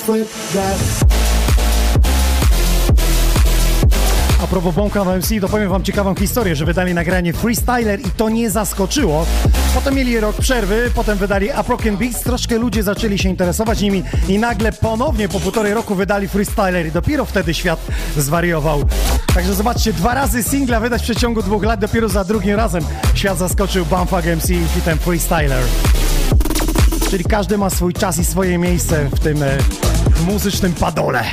Flip that. A propos Bąka MC, to powiem wam ciekawą historię, że wydali nagranie Freestyler i to nie zaskoczyło. Potem mieli rok przerwy, potem wydali Afroken Beats, troszkę ludzie zaczęli się interesować nimi i nagle ponownie po półtorej roku wydali Freestyler i dopiero wtedy świat zwariował. Także zobaczcie, dwa razy singla wydać w przeciągu dwóch lat, dopiero za drugim razem świat zaskoczył Bumfag MC i hitem Freestyler. Czyli każdy ma swój czas i swoje miejsce w tym e, muzycznym padole.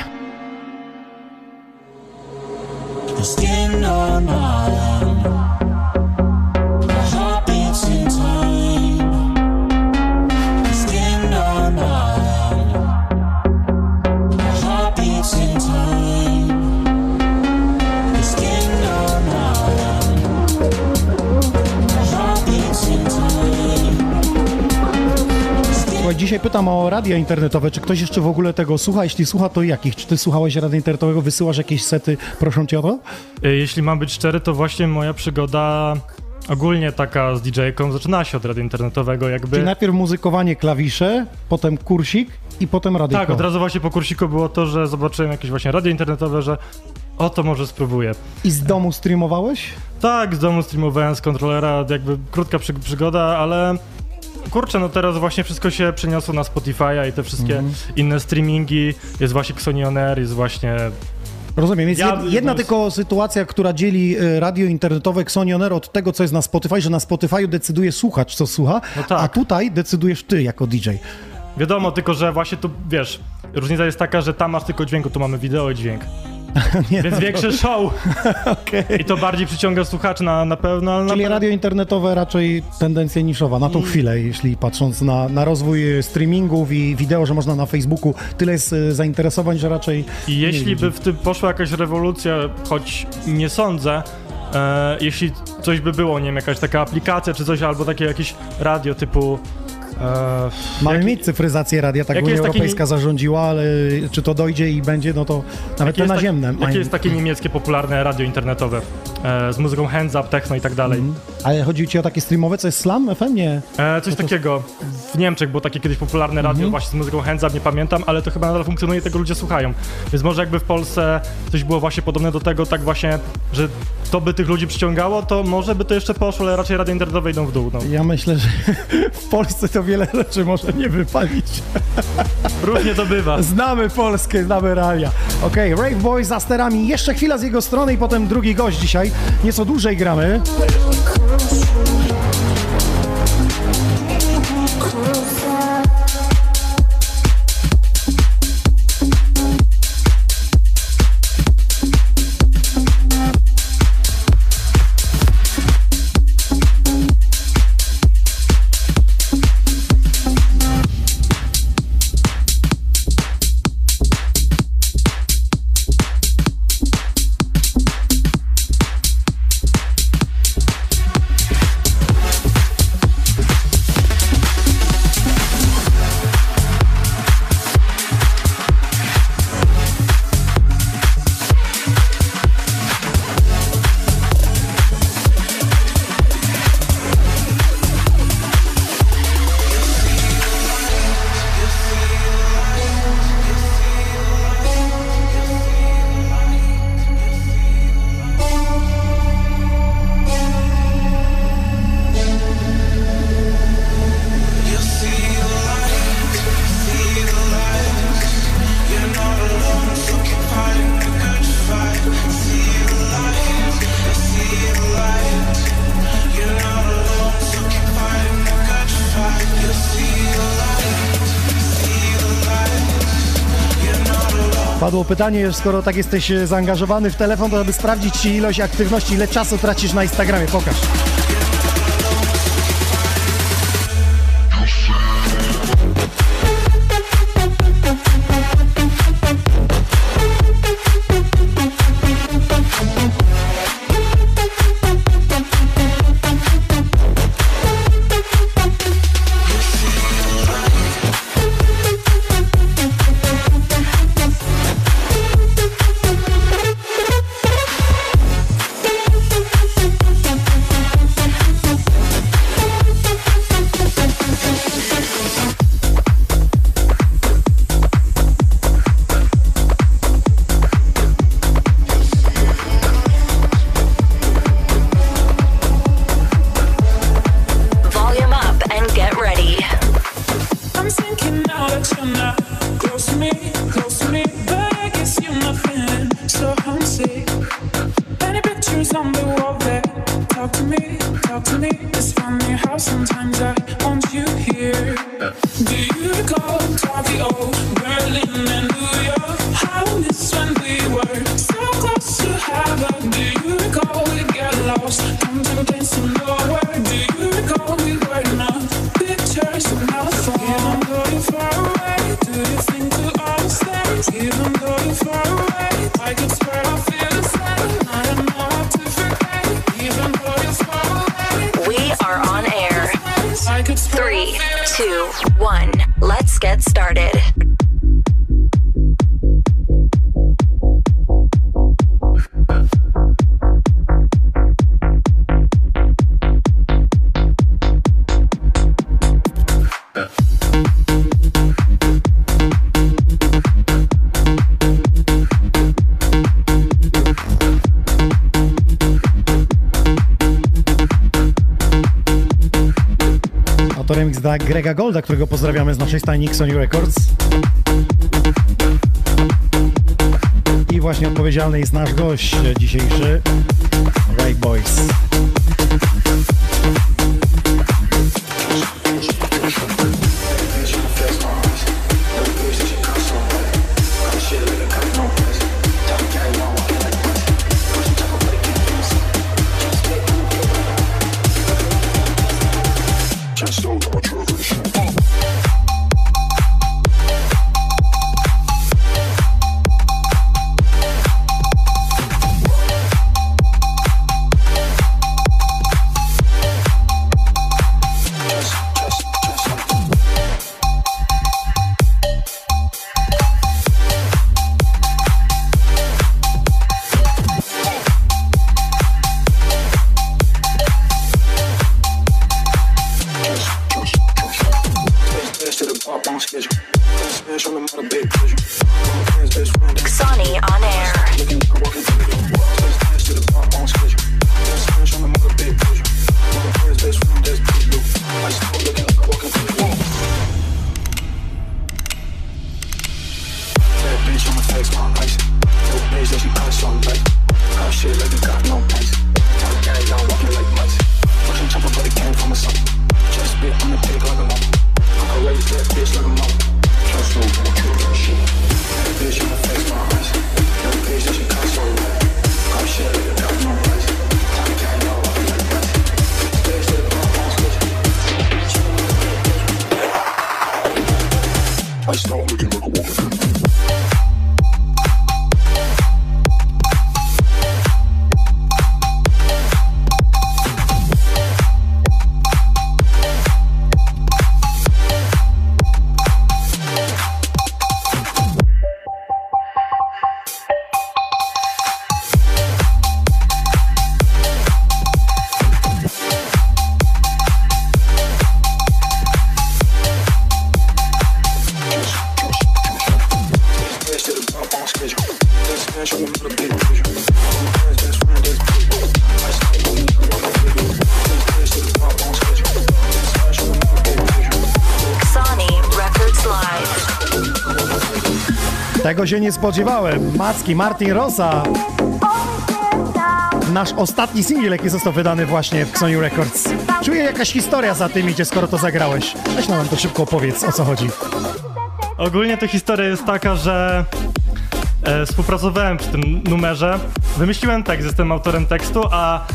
Skin on My Pytam o radia internetowe. Czy ktoś jeszcze w ogóle tego słucha? Jeśli słucha, to jakich? Czy ty słuchałeś radia internetowego? Wysyłasz jakieś sety? Proszę cię o to? Y, Jeśli mam być szczery, to właśnie moja przygoda ogólnie taka z DJ-ką zaczynała się od radia internetowego, jakby... Czyli najpierw muzykowanie, klawisze, potem kursik i potem radyjko. Tak, od razu właśnie po kursiku było to, że zobaczyłem jakieś właśnie radio internetowe, że o to może spróbuję. I z domu streamowałeś? Tak, z domu streamowałem z kontrolera, jakby krótka przy, przygoda, ale kurczę, no teraz właśnie wszystko się przeniosło na Spotify'a i te wszystkie Mhm. inne streamingi, jest właśnie Xoni On Air, jest właśnie... Rozumiem, jest Ja- jed, jedna tylko sytuacja, która dzieli e, radio internetowe Xonioner od tego, co jest na Spotify, że na Spotify decyduje słuchacz, co słucha, No tak. a tutaj decydujesz ty jako DJ. Wiadomo, tylko że właśnie tu, wiesz, różnica jest taka, że tam masz tylko dźwięku, tu mamy wideo i dźwięk. [laughs] Nie, Więc no większy show. [laughs] I to bardziej przyciąga słuchaczy na, na pewno, na Czyli radio internetowe raczej tendencja niszowa na tą chwilę, jeśli patrząc na, na rozwój streamingów i wideo, że można na Facebooku, tyle jest zainteresowań, że raczej I jeśli by w tym poszła jakaś rewolucja, choć nie sądzę, e, jeśli coś by było, nie wiem, jakaś taka aplikacja czy coś, albo takie jakieś radio typu... E, Mamy mieć cyfryzację radia, tak Unia jest taki- Europejska zarządziła, ale czy to dojdzie i będzie, no to nawet jakie tak- naziemne. Jakie jest takie niemieckie popularne radio internetowe? e, z muzyką hands up, techno i tak dalej. Ale chodzi ci o takie streamowe, co jest Slam FM? Nie. E, coś takiego. W Niemczech było takie kiedyś popularne radio Mhm. właśnie z muzyką hands up, nie pamiętam, ale to chyba nadal funkcjonuje i tego ludzie słuchają. Więc może jakby w Polsce coś było właśnie podobne do tego, tak właśnie, że to by tych ludzi przyciągało, to może by to jeszcze poszło, ale raczej radio internetowe idą w dół. No. Ja myślę, że [laughs] w Polsce to wiele rzeczy może nie wypalić. Różnie to bywa. Znamy Polskę, znamy realia. Okej, Rave Boy za sterami. Jeszcze chwila z jego strony i potem drugi gość dzisiaj. Nieco dłużej gramy. Pytanie, skoro tak jesteś e, zaangażowany w telefon, to żeby sprawdzić ci ilość aktywności, ile czasu tracisz na Instagramie. Pokaż. To remix dla Grega Golda, którego pozdrawiamy z naszej stajni Sony Records. I właśnie odpowiedzialny jest nasz gość dzisiejszy, Ray Boys. Się nie spodziewałem. Macki, Martin Rosa. Nasz ostatni singiel, jaki został wydany właśnie w Sony Records. Czuję jakaś historia za tym idzie, skoro to zagrałeś. Weź nam to szybko opowiedz, o co chodzi. Ogólnie to historia jest taka, że e, współpracowałem przy tym numerze, wymyśliłem tekst, jestem autorem tekstu, a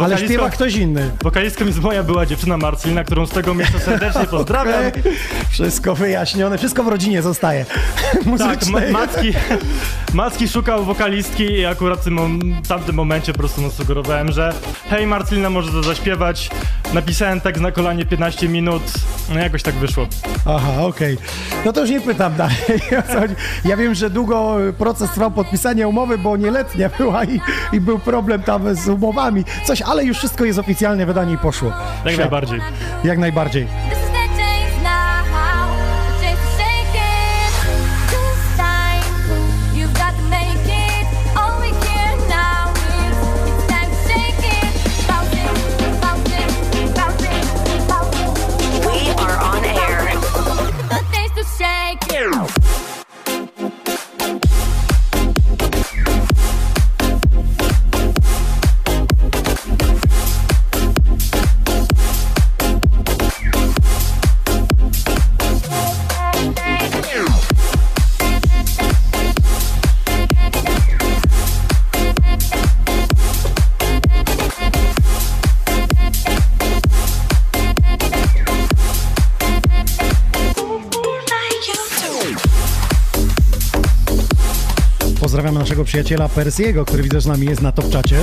Ale śpiewa ktoś inny. Wokalistką jest moja była dziewczyna Marcelina, którą z tego miejsca serdecznie [laughs] pozdrawiam. Okej. Wszystko wyjaśnione, wszystko w rodzinie zostaje. [laughs] Tak, ma-. Macki, Macki szukał wokalistki i akurat w tamtym momencie po prostu mu sugerowałem, że hej Marcelina, może to zaśpiewać. Napisałem tekst na kolanie 15 minut, no jakoś tak wyszło. Aha, okej. No to już nie pytam dalej. [laughs] Ja wiem, że długo proces trwał podpisania umowy, bo nieletnia [laughs] była i, i był problem tam z umowami. Coś, ale już wszystko jest oficjalnie wydanie i poszło. Jak Świat. najbardziej. Jak najbardziej. Przyjaciela Persiego, który widzę, że z nami jest na top czacie.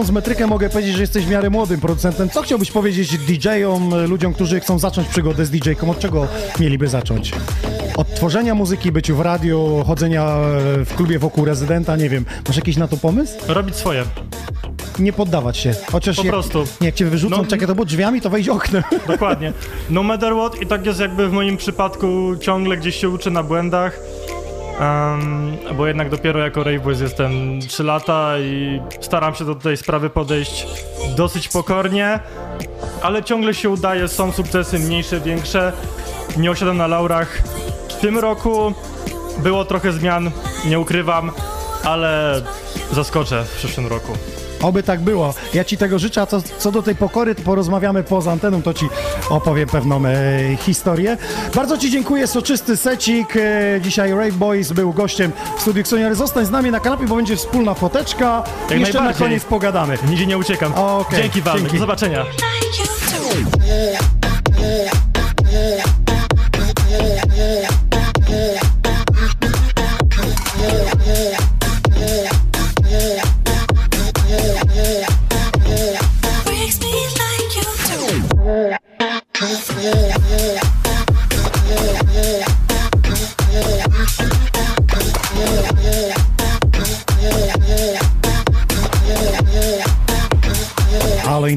Patrząc metrykę, mogę powiedzieć, że jesteś w miarę młodym producentem. Co chciałbyś powiedzieć DJ-om, ludziom, którzy chcą zacząć przygodę z DJ-ką? Od czego mieliby zacząć? Od tworzenia muzyki, byciu w radiu, chodzenia e, w klubie wokół rezydenta, nie wiem. Masz jakiś na to pomysł? Robić swoje. Nie poddawać się. Chociaż Po jak, prostu. Nie, jak cię wyrzucą, No, czekaj, to było drzwiami, to wejdź oknem. [laughs] Dokładnie. No matter what i tak jest jakby w moim przypadku ciągle gdzieś się uczę na błędach. Em, bo jednak dopiero jako Rave Boys jestem 3 lata i staram się do tej sprawy podejść dosyć pokornie, ale ciągle się udaje, są sukcesy mniejsze, większe. Nie osiadam na laurach. W tym roku było trochę zmian, nie ukrywam, ale zaskoczę w przyszłym roku. Oby tak było. Ja ci tego życzę, a co, co do tej pokory, to porozmawiamy poza anteną, to ci opowiem pewną e, historię. Bardzo ci dziękuję, soczysty secik. E, dzisiaj Rave Boys był gościem w studiu Ksoniary. Zostań z nami na kanapie, bo będzie wspólna foteczka. Jak I Jeszcze na koniec pogadamy. Nigdzie nie uciekam. Okej, Dzięki Walny, dzięki. do zobaczenia.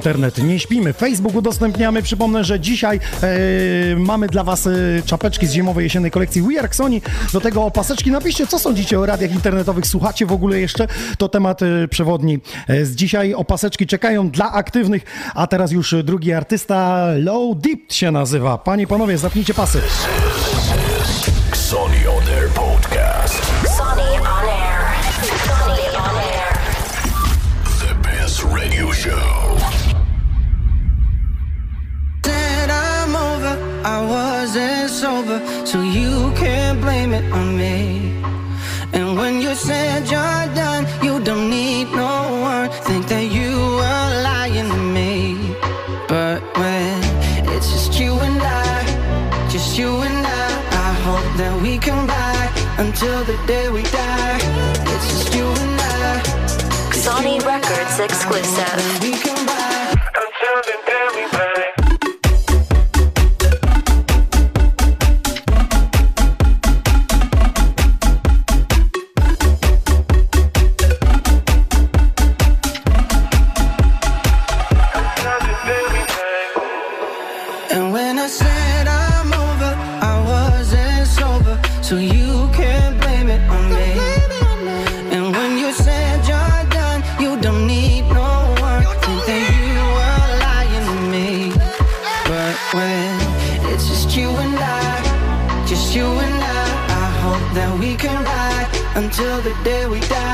Internet, nie śpimy. Facebook udostępniamy. Przypomnę, że dzisiaj e, mamy dla was e, czapeczki z zimowej jesiennej kolekcji We Are Sony. Do tego opaseczki. Napiszcie, co sądzicie o radiach internetowych. Słuchacie w ogóle jeszcze? To temat e, przewodni e, z dzisiaj. Opaseczki czekają dla aktywnych. A teraz już drugi artysta, Low Deep się nazywa. Panie i panowie, zapnijcie pasy. Sony it on me. And when you said you're done, you don't need no one. Think that you were lying to me. But when it's just you and I, just you and I, I hope that we come back until the day we die. It's just you and I. Sony Records I. exclusive. And when I said I'm over, I wasn't sober, so you can't blame it on me. And when you said you're done, you don't need no one. Think that you were lying to me. But when it's just you and I, just you and I, I hope that we can ride until the day we die.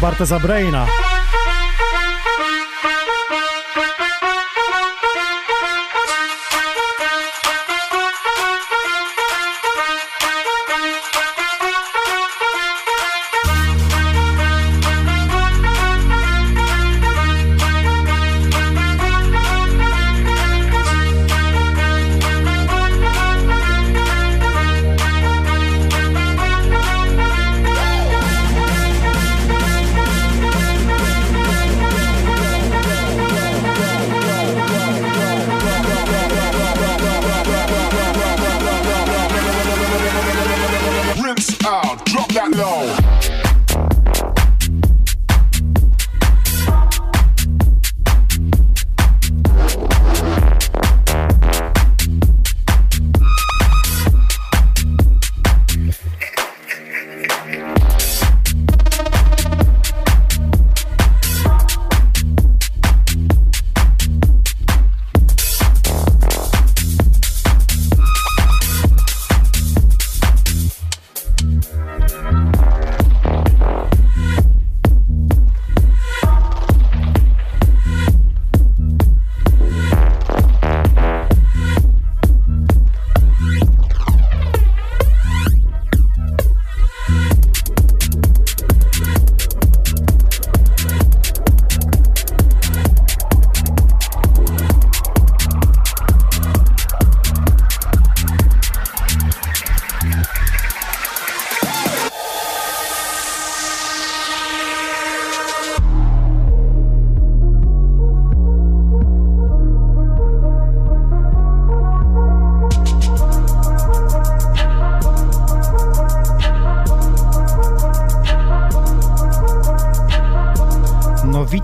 Pozdrowienia od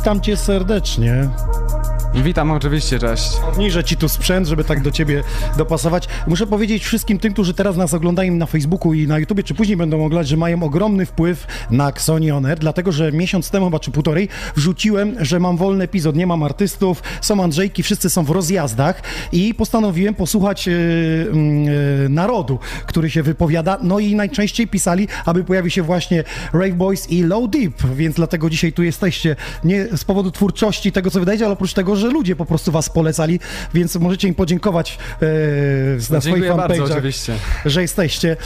witam cię serdecznie. Witam oczywiście, cześć. Obniżę ci tu sprzęt, żeby tak do ciebie dopasować. Muszę powiedzieć wszystkim tym, którzy teraz nas oglądają na Facebooku i na YouTubie, czy później będą oglądać, że mają ogromny wpływ na Xoni On Air, dlatego że miesiąc temu, chyba czy półtorej, wrzuciłem, że mam wolny epizod, nie mam artystów, są Andrzejki, wszyscy są w rozjazdach i postanowiłem posłuchać e, mm, e, narodu, który się wypowiada, no i najczęściej pisali, aby pojawił się właśnie Rave Boys i Low Deep, więc dlatego dzisiaj tu jesteście, nie z powodu twórczości tego, co wydajecie, ale oprócz tego, że ludzie po prostu was polecali, więc możecie im podziękować e, na swoich Dziękuję bardzo, fanpage'ach, oczywiście. że jesteście.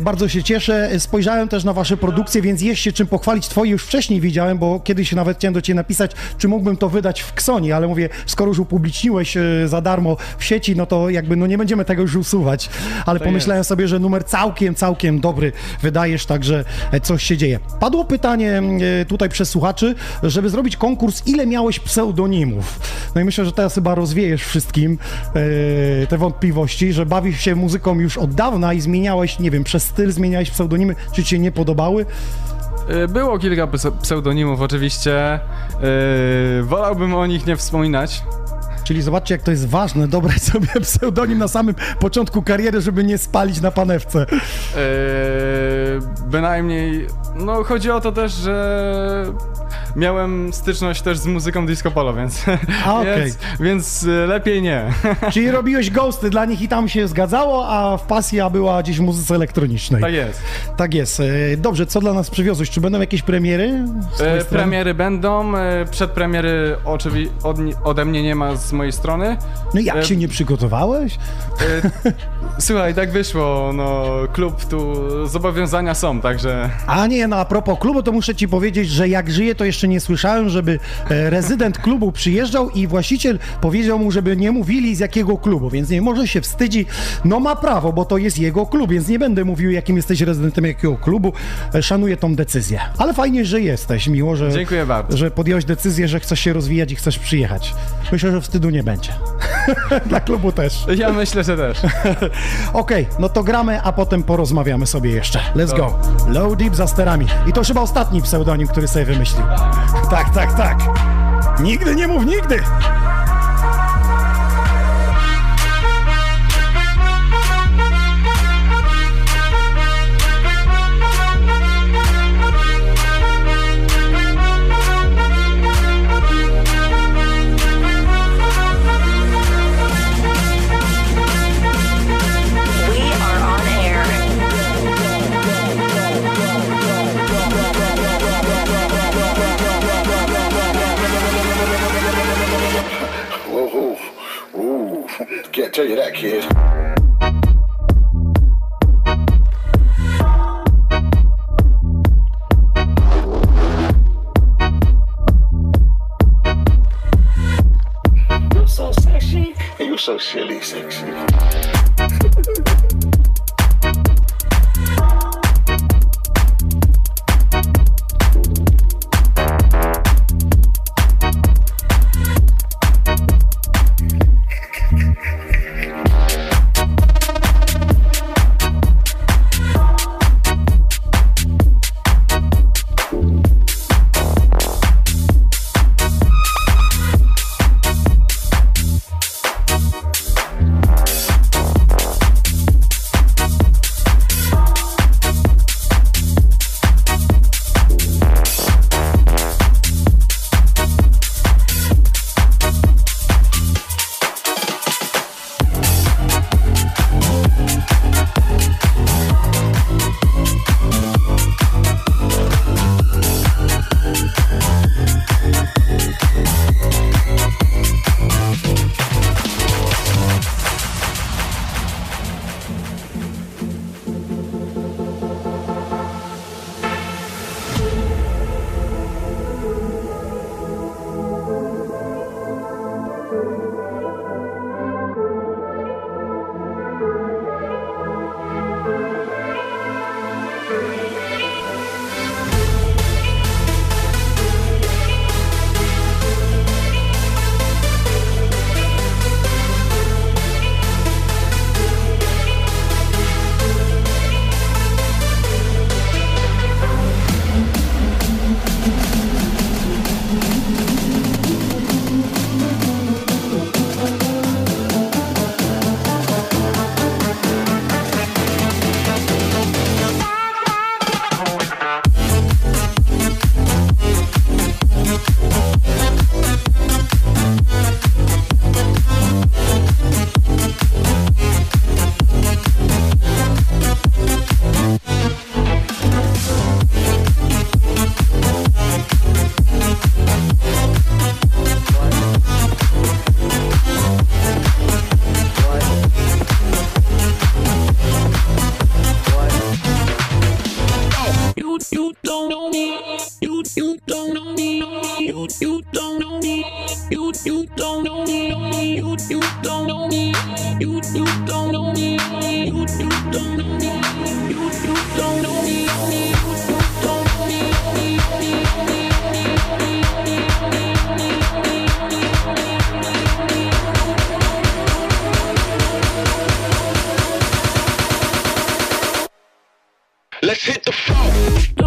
Bardzo się cieszę. Spojrzałem też na wasze produkcje, więc jest się czym pochwalić. Twoje już wcześniej widziałem, bo kiedyś nawet chciałem do ciebie napisać, czy mógłbym to wydać w Ksoni, ale mówię, skoro już upubliczniłeś za darmo w sieci, no to jakby no nie będziemy tego już usuwać. Ale Tak pomyślałem sobie, że numer całkiem, całkiem dobry wydajesz, także e, coś się dzieje. Padło pytanie e, tutaj przez słuchaczy, żeby zrobić konkurs, ile miałeś pseudonimów? No i myślę, że teraz chyba rozwiejesz wszystkim e, te wątpliwości, że bawisz się muzyką już od dawna i zmieniałeś, nie wiem, przez styl zmieniałeś pseudonimy, czy ci się nie podobały? Było kilka pse- pseudonimów oczywiście. Wolałbym o nich nie wspominać. Czyli zobaczcie, jak to jest ważne, dobrać [laughs] sobie pseudonim na samym początku kariery, żeby nie spalić na panewce. Yy, bynajmniej, no chodzi o to też, że miałem styczność też z muzyką disco polo, więc, A, [laughs] okej. więc, więc y, lepiej nie. [laughs] Czyli robiłeś ghosty dla nich i tam się zgadzało, a w pasja była gdzieś w muzyce elektronicznej. Tak jest. Tak jest. E, Dobrze, co dla nas przywiozłeś? Czy będą jakieś premiery? E, premiery będą, e, przedpremiery oczywi- od, ode mnie nie ma z mojej strony. No jak E, się nie przygotowałeś? e, [laughs] Słuchaj, tak wyszło, no klub tu, zobowiązania są, także... A nie, no a propos klubu, to muszę ci powiedzieć, że jak żyję, to jeszcze nie słyszałem, żeby e, rezydent klubu przyjeżdżał i właściciel powiedział mu, żeby nie mówili z jakiego klubu, więc nie może się wstydzi. No ma prawo, bo to jest jego klub, więc nie będę mówił, jakim jesteś rezydentem jakiego klubu. E, Szanuję tą decyzję. Ale fajnie, że jesteś, miło, że, Dziękuję bardzo. że podjąłeś decyzję, że chcesz się rozwijać i chcesz przyjechać. Myślę, że wstydu nie będzie. [laughs] Dla klubu też. Ja myślę, że też. [laughs] Okej, no to gramy, a potem porozmawiamy sobie jeszcze. Let's go. Low Deep za sterami. I to chyba ostatni pseudonim, który sobie wymyślił. Tak, tak, tak. Nigdy nie mów nigdy. Can't tell you that, kid. You're so sexy, and you're so silly sexy. You don't know me, you you don't know me, you you don't know me, you you don't know me, you you don't know me, you don't know me, Let's hit the floor.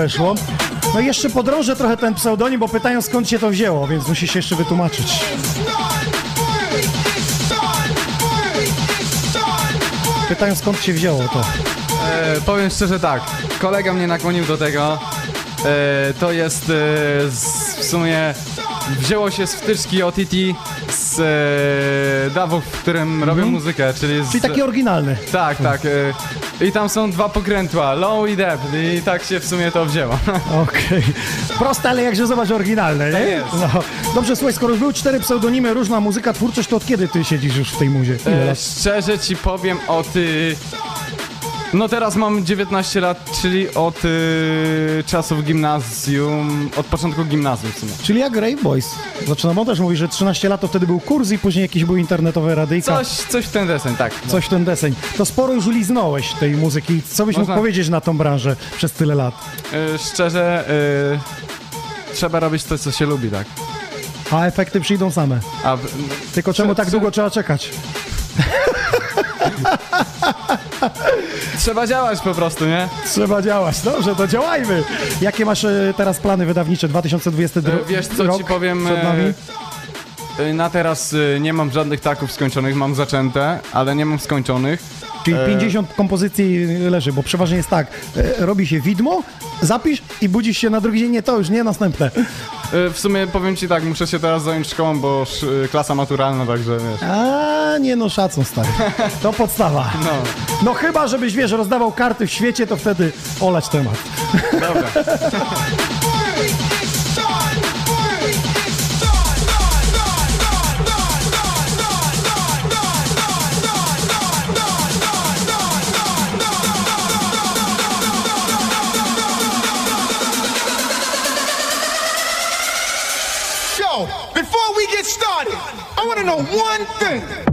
Weszło. No i jeszcze podrążę trochę ten pseudonim, bo pytają skąd się to wzięło, więc musi się jeszcze wytłumaczyć. Pytają skąd się wzięło to. E, powiem szczerze tak, kolega mnie nakłonił do tego. E, to jest e, z, w sumie wzięło się z wtyczki OTT z e, w którym robię muzykę, czyli z, Czyli taki oryginalny. Tak, tak. E, I tam są dwa pokrętła, low i depth i tak się w sumie to wzięło. [laughs] Okej. Proste, ale jakże zobacz oryginalne, nie? jest. No. Dobrze, słuchaj, skoro już były cztery pseudonimy, różna muzyka, twórczość, to od kiedy ty siedzisz już w tej muzie? Ile E, lat? szczerze ci powiem od... Y, no teraz mam 19 lat, czyli od y, czasów gimnazjum, od początku gimnazjum w sumie. Czyli jak Rave Boys. Zaczynam, on też mówi, że 13 lat to wtedy był kurs i później jakieś były internetowe radyjka. Coś, coś w ten deseń, tak. Coś w ten deseń. To sporo już liznąłeś tej muzyki. Co byś Można- mógł powiedzieć na tą branżę przez tyle lat? Y, szczerze, y, trzeba robić to, co się lubi, tak. A efekty przyjdą same. A, Tylko czemu tak długo trzeba czekać? [laughs] trzeba działać po prostu, nie? Trzeba działać. Dobrze, to działajmy. Jakie masz e, teraz plany wydawnicze 2022 E, Wiesz co rok ci powiem, przed nami? e, e, na teraz nie mam żadnych taków skończonych, mam zaczęte, ale nie mam skończonych. Czyli E, 50 kompozycji leży, bo przeważnie jest tak, e, robi się widmo, zapisz i budzisz się na drugi dzień, nie to już, nie następne. E, W sumie powiem ci tak, muszę się teraz zająć szkołą, bo sz, klasa maturalna, także wiesz. A nie no, szacun stary. To podstawa. [laughs] No. No chyba, żebyś, wiesz, rozdawał karty w świecie, to wtedy olać temat. Dobra. [laughs] one thing.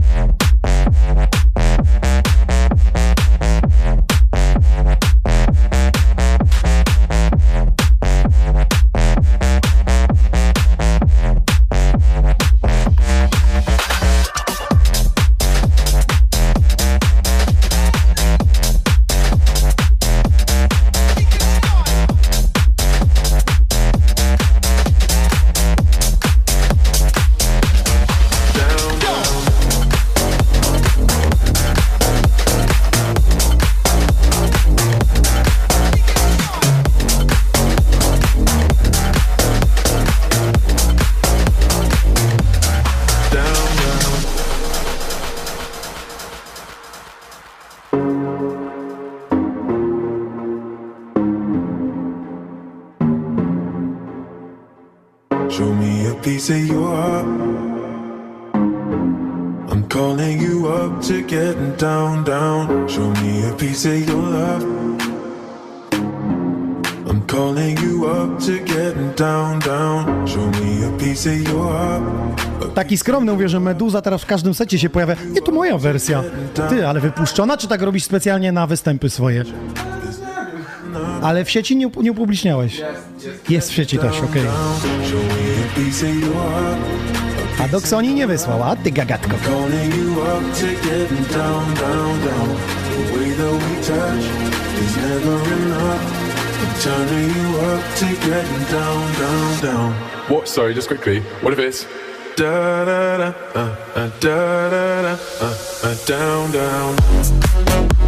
skromny, mówię, że Meduza teraz w każdym secie się pojawia. Nie, to moja wersja. Ty, ale wypuszczona, czy tak robisz specjalnie na występy swoje? Ale w sieci nie, nie upubliczniałeś. Jest w sieci też, okej. Okay. A Doksoni nie wysłał, a ty gagatko. What? Sorry, just quickly. What if it's Da da da, uh, uh, da da da, uh, uh, down, down. Down,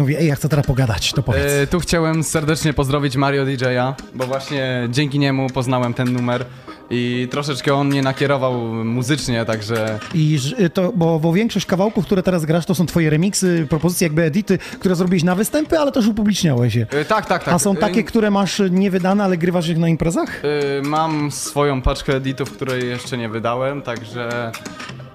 co mówi, ej, ja chcę teraz pogadać, to powiedz. E, tu chciałem serdecznie pozdrowić Mario DJ-a, bo właśnie dzięki niemu poznałem ten numer i troszeczkę on mnie nakierował muzycznie, także I ż- to, bo, bo większość kawałków, które teraz grasz, to są twoje remiksy, propozycje, jakby edity, które zrobiłeś na występy, ale też upubliczniałeś je. E, tak, tak, tak. A są takie, E, które masz niewydane, ale grywasz ich na imprezach? e, mam swoją paczkę editów, której jeszcze nie wydałem, także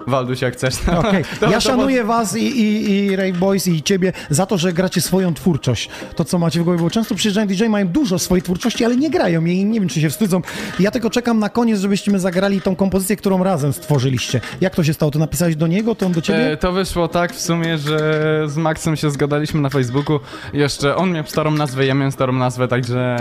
Walduś jak chcesz. to- [laughs] Okej, to- ja to- szanuję was i, i, i Rave Boys i ciebie za to, że gracie swoją twórczość. To, co macie w głowie, bo często przyjeżdżają DJ, mają dużo swojej twórczości, ale nie grają jej i nie wiem, czy się wstydzą. Ja tylko czekam na koniec, żebyśmy zagrali tą kompozycję, którą razem stworzyliście. Jak to się stało? To napisałeś do niego, to on do ciebie? E, to wyszło tak w sumie, że z Maxem się zgadaliśmy na Facebooku. Jeszcze on miał starą nazwę, ja miałem starą nazwę, także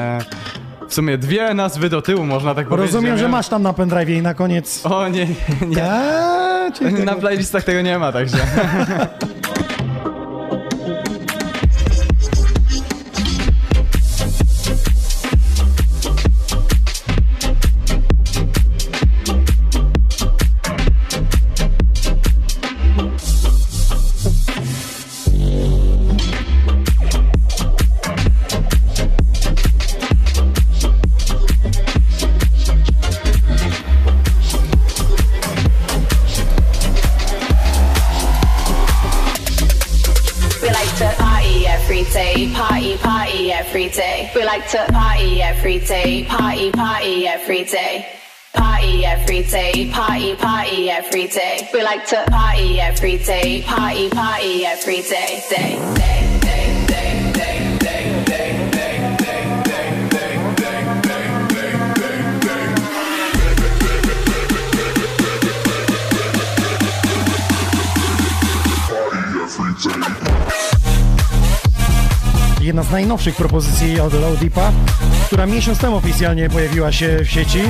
w sumie dwie nazwy do tyłu można tak powiedzieć. Rozumiem, że masz tam na pendrive i na koniec... O nie, nie, nie. A, ciekawe. Na playlistach tego nie ma, także. [laughs] like to party every day, party, party every day. Party every day, party, party every day. We like to party every day, party, party every day, day, day, day, day, day, day, day. day. Every day. Jedna z najnowszych propozycji od Low Deepa, która miesiąc temu oficjalnie pojawiła się w sieci.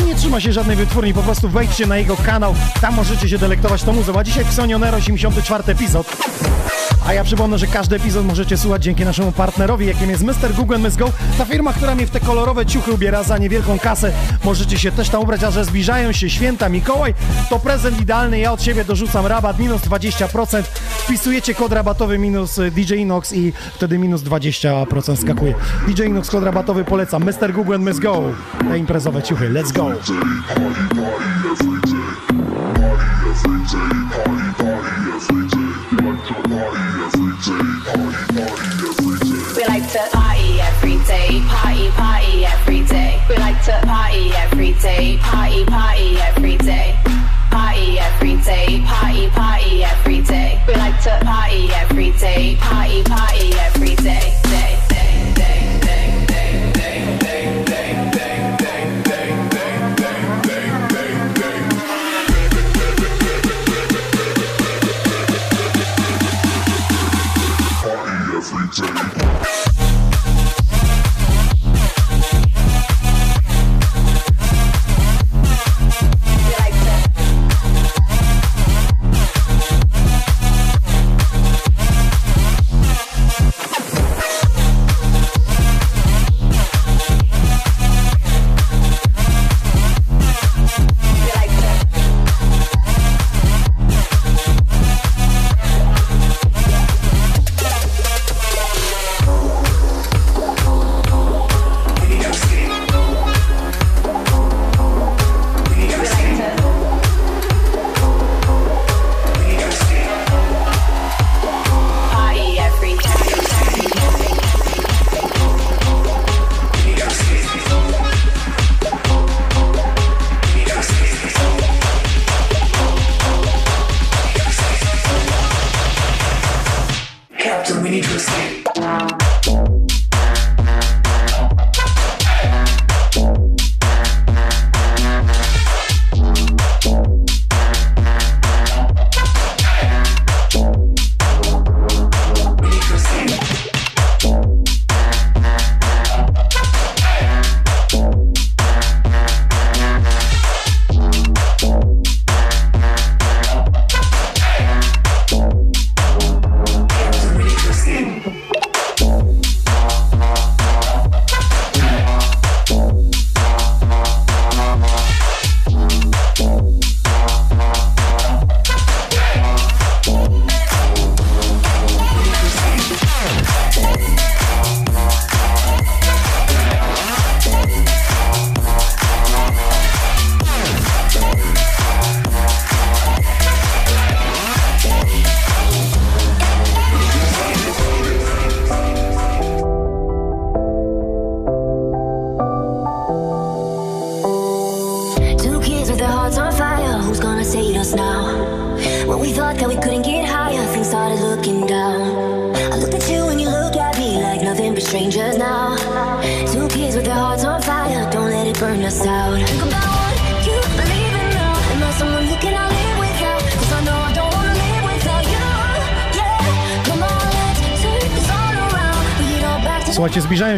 I nie trzyma się żadnej wytwórni, po prostu wejdźcie na jego kanał, tam możecie się delektować tą muzą. A dzisiaj w Sonioner 84 epizod. A ja przypomnę, że każdy epizod możecie słuchać dzięki naszemu partnerowi, jakim jest Mr. Google Miss Go. Ta firma, która mnie w te kolorowe ciuchy ubiera za niewielką kasę. Możecie się też tam ubrać, a że zbliżają się święta Mikołaj, to prezent idealny. Ja od siebie dorzucam rabat minus 20%. Wpisujecie kod rabatowy minus y, DJ Inox i wtedy minus 20% skakuje. DJ Inox kod rabatowy polecam. Mr. Google Miss Go. Te imprezowe ciuchy. Let's go. We like to party every day, party, party every day. We like to party every day, party, party every day. Party every day, party, party every day. We like to party every day, party, party every day.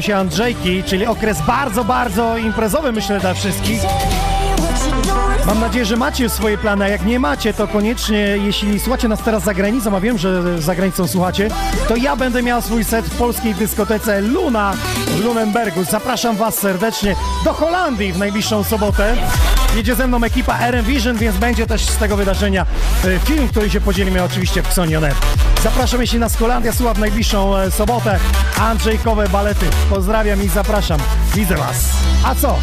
Się Andrzejki, czyli okres bardzo, bardzo imprezowy, myślę, dla wszystkich. Mam nadzieję, że macie swoje plany, a jak nie macie, to koniecznie, jeśli słuchacie nas teraz za granicą, a wiem, że za granicą słuchacie, to ja będę miał swój set w polskiej dyskotece Luna w Lunenbergu. Zapraszam Was serdecznie do Holandii w najbliższą sobotę. Jedzie ze mną ekipa RM Vision, więc będzie też z tego wydarzenia e, film, który się podzielimy oczywiście w Xonionet. Zapraszam, jeśli nas Holandia słucha w najbliższą e, sobotę. Andrzejkowe balety. Pozdrawiam i zapraszam. Widzę Was. A co?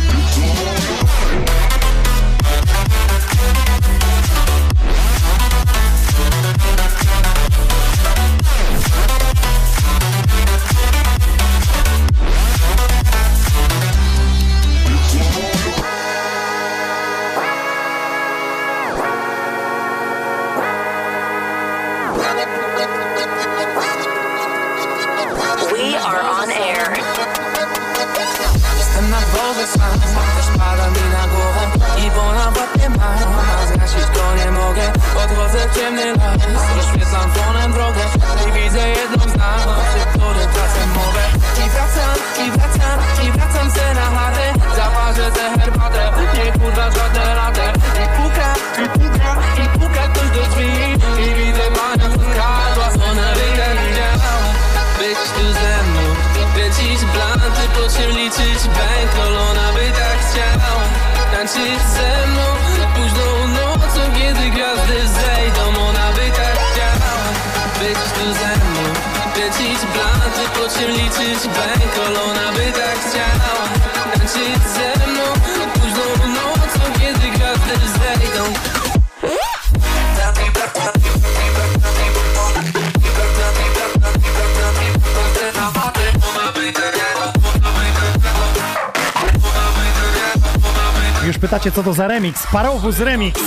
Za remix? Parowóz remix.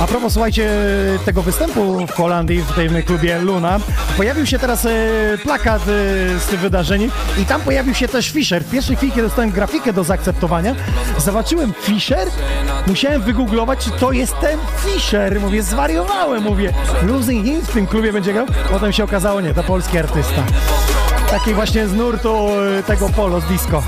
A propos, słuchajcie, tego występu w Holandii, w tym klubie Luna, pojawił się teraz e, plakat e, z tym wydarzeniem i tam pojawił się też Fischer. W pierwszej chwili, kiedy dostałem grafikę do zaakceptowania, zobaczyłem Fischer, musiałem wygooglować, czy to jest ten Fischer. Mówię, zwariowałem, mówię, Losing Him w tym klubie będzie grał. Potem się okazało, nie, to polski artysta. Taki właśnie z nurtu e, tego polo z disco.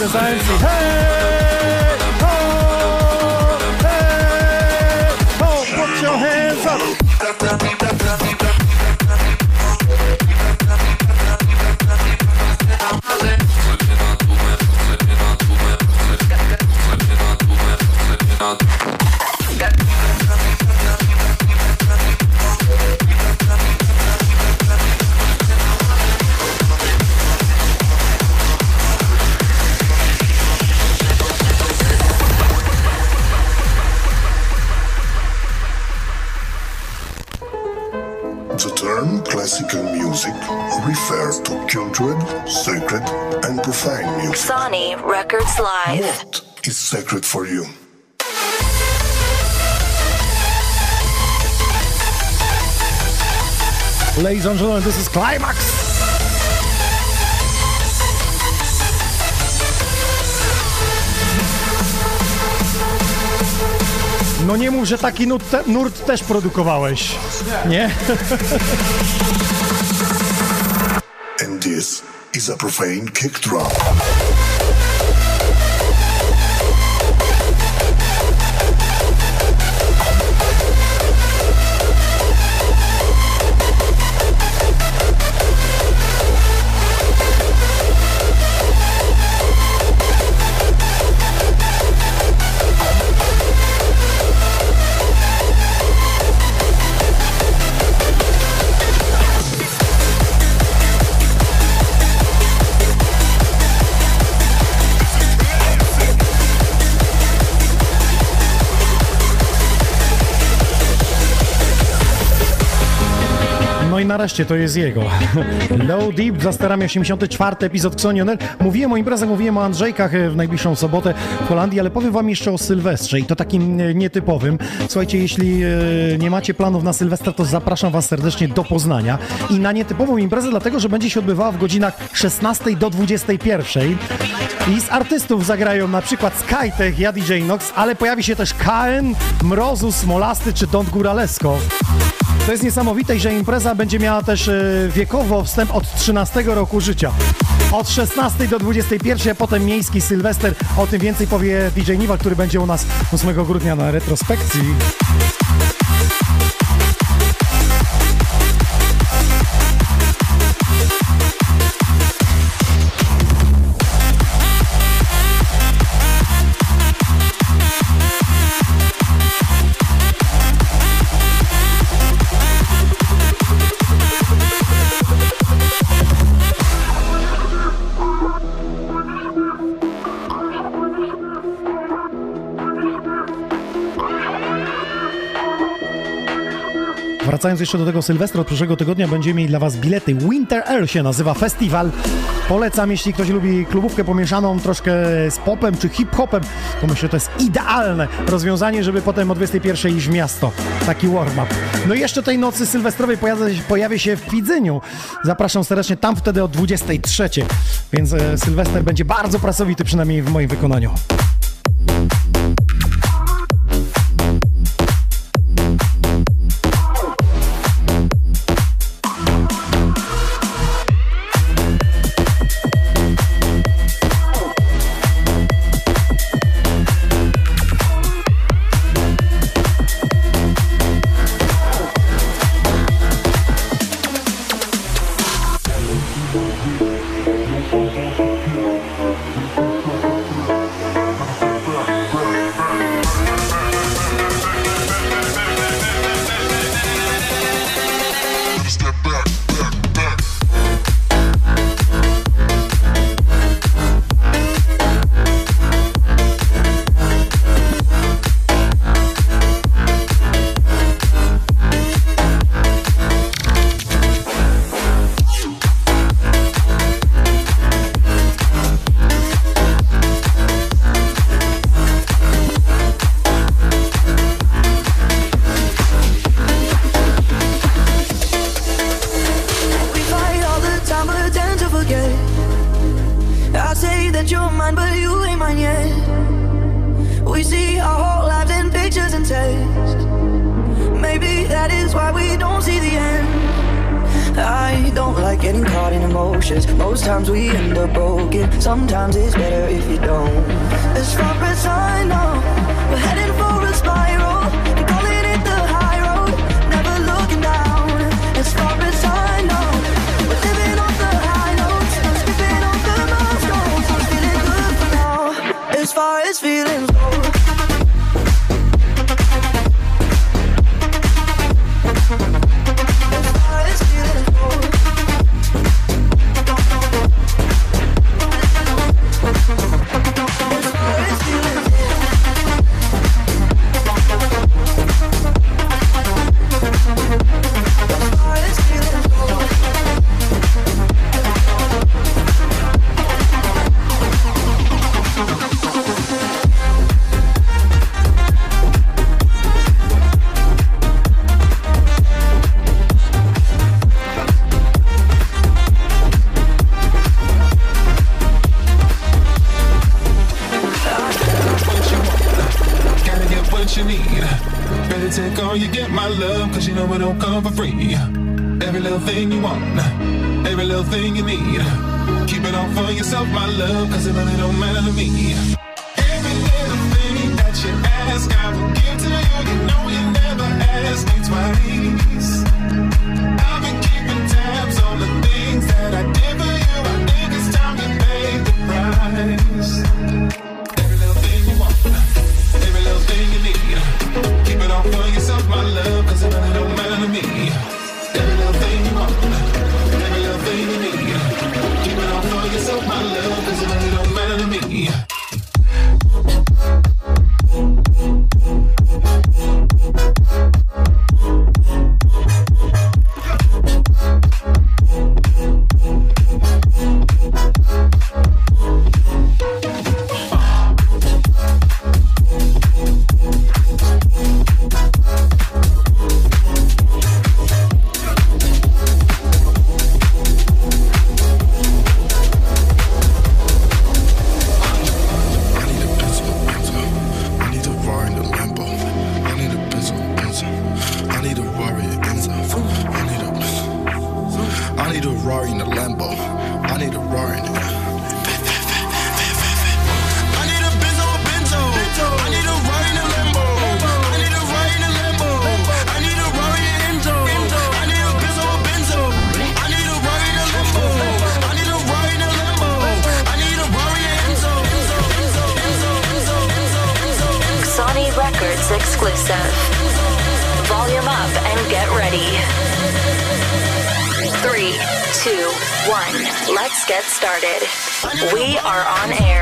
Ja będę za MC. Hey! Records Live. What is sacred for you? Ladies and gentlemen, this is Climax. No nie mów, że taki nurt, te, nurt też produkowałeś. Nie? And this is a profane kick drum. Nareszcie to jest jego. [laughs] Low Deep, za starami 84 epizod Xonioner. Mówiłem o imprezach, mówiłem o Andrzejkach e, w najbliższą sobotę w Holandii, ale powiem wam jeszcze o Sylwestrze i to takim e, nietypowym. Słuchajcie, jeśli e, nie macie planów na Sylwestra, to zapraszam was serdecznie do Poznania i na nietypową imprezę, dlatego, że będzie się odbywała w godzinach 16 do 21. I z artystów zagrają na przykład Skytech, ja DJ Nox, ale pojawi się też KN, Mrozu, Smolasty czy Don Góralesko. To jest niesamowite, że impreza będzie miała też e, wiekowo wstęp od 13 roku życia. Od 16 do 21, a potem miejski Sylwester. O tym więcej powie DJ Niwa, który będzie u nas 8 grudnia na retrospekcji. wracając jeszcze do tego Sylwestra, od przyszłego tygodnia będziemy mieli dla Was bilety. Winter Air się nazywa festiwal. Polecam, jeśli ktoś lubi klubówkę pomieszaną troszkę z popem czy hip-hopem, to myślę, że to jest idealne rozwiązanie, żeby potem o 21 iść w miasto. Taki warm-up. No i jeszcze tej nocy sylwestrowej pojawi, się w Pidzyniu. Zapraszam serdecznie tam wtedy o 23, więc e, Sylwester będzie bardzo pracowity, przynajmniej w moim wykonaniu. on air.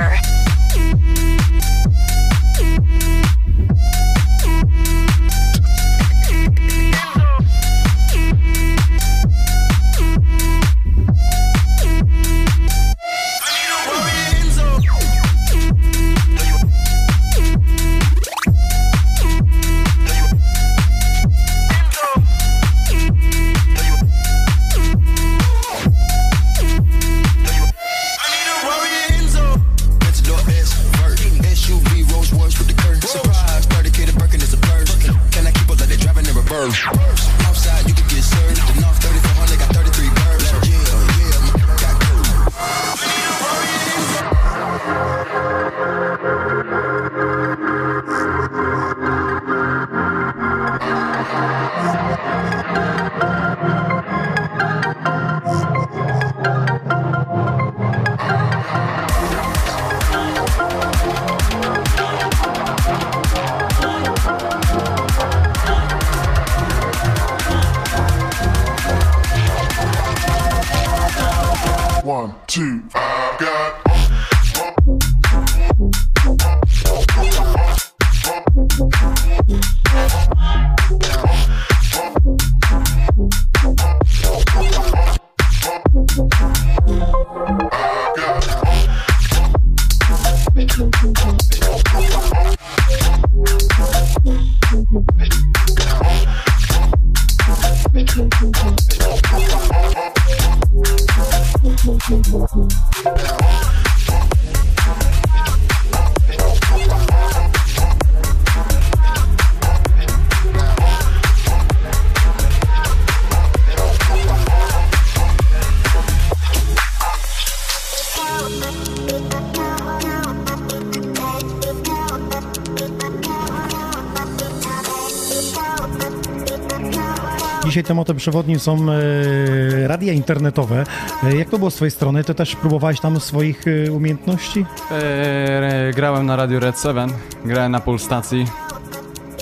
Tematem przewodnim są e, radia internetowe. E, jak to było z twojej strony? Ty też próbowałeś tam swoich e, umiejętności? Eee, grałem na Radio Red 7, grałem na Polstacji.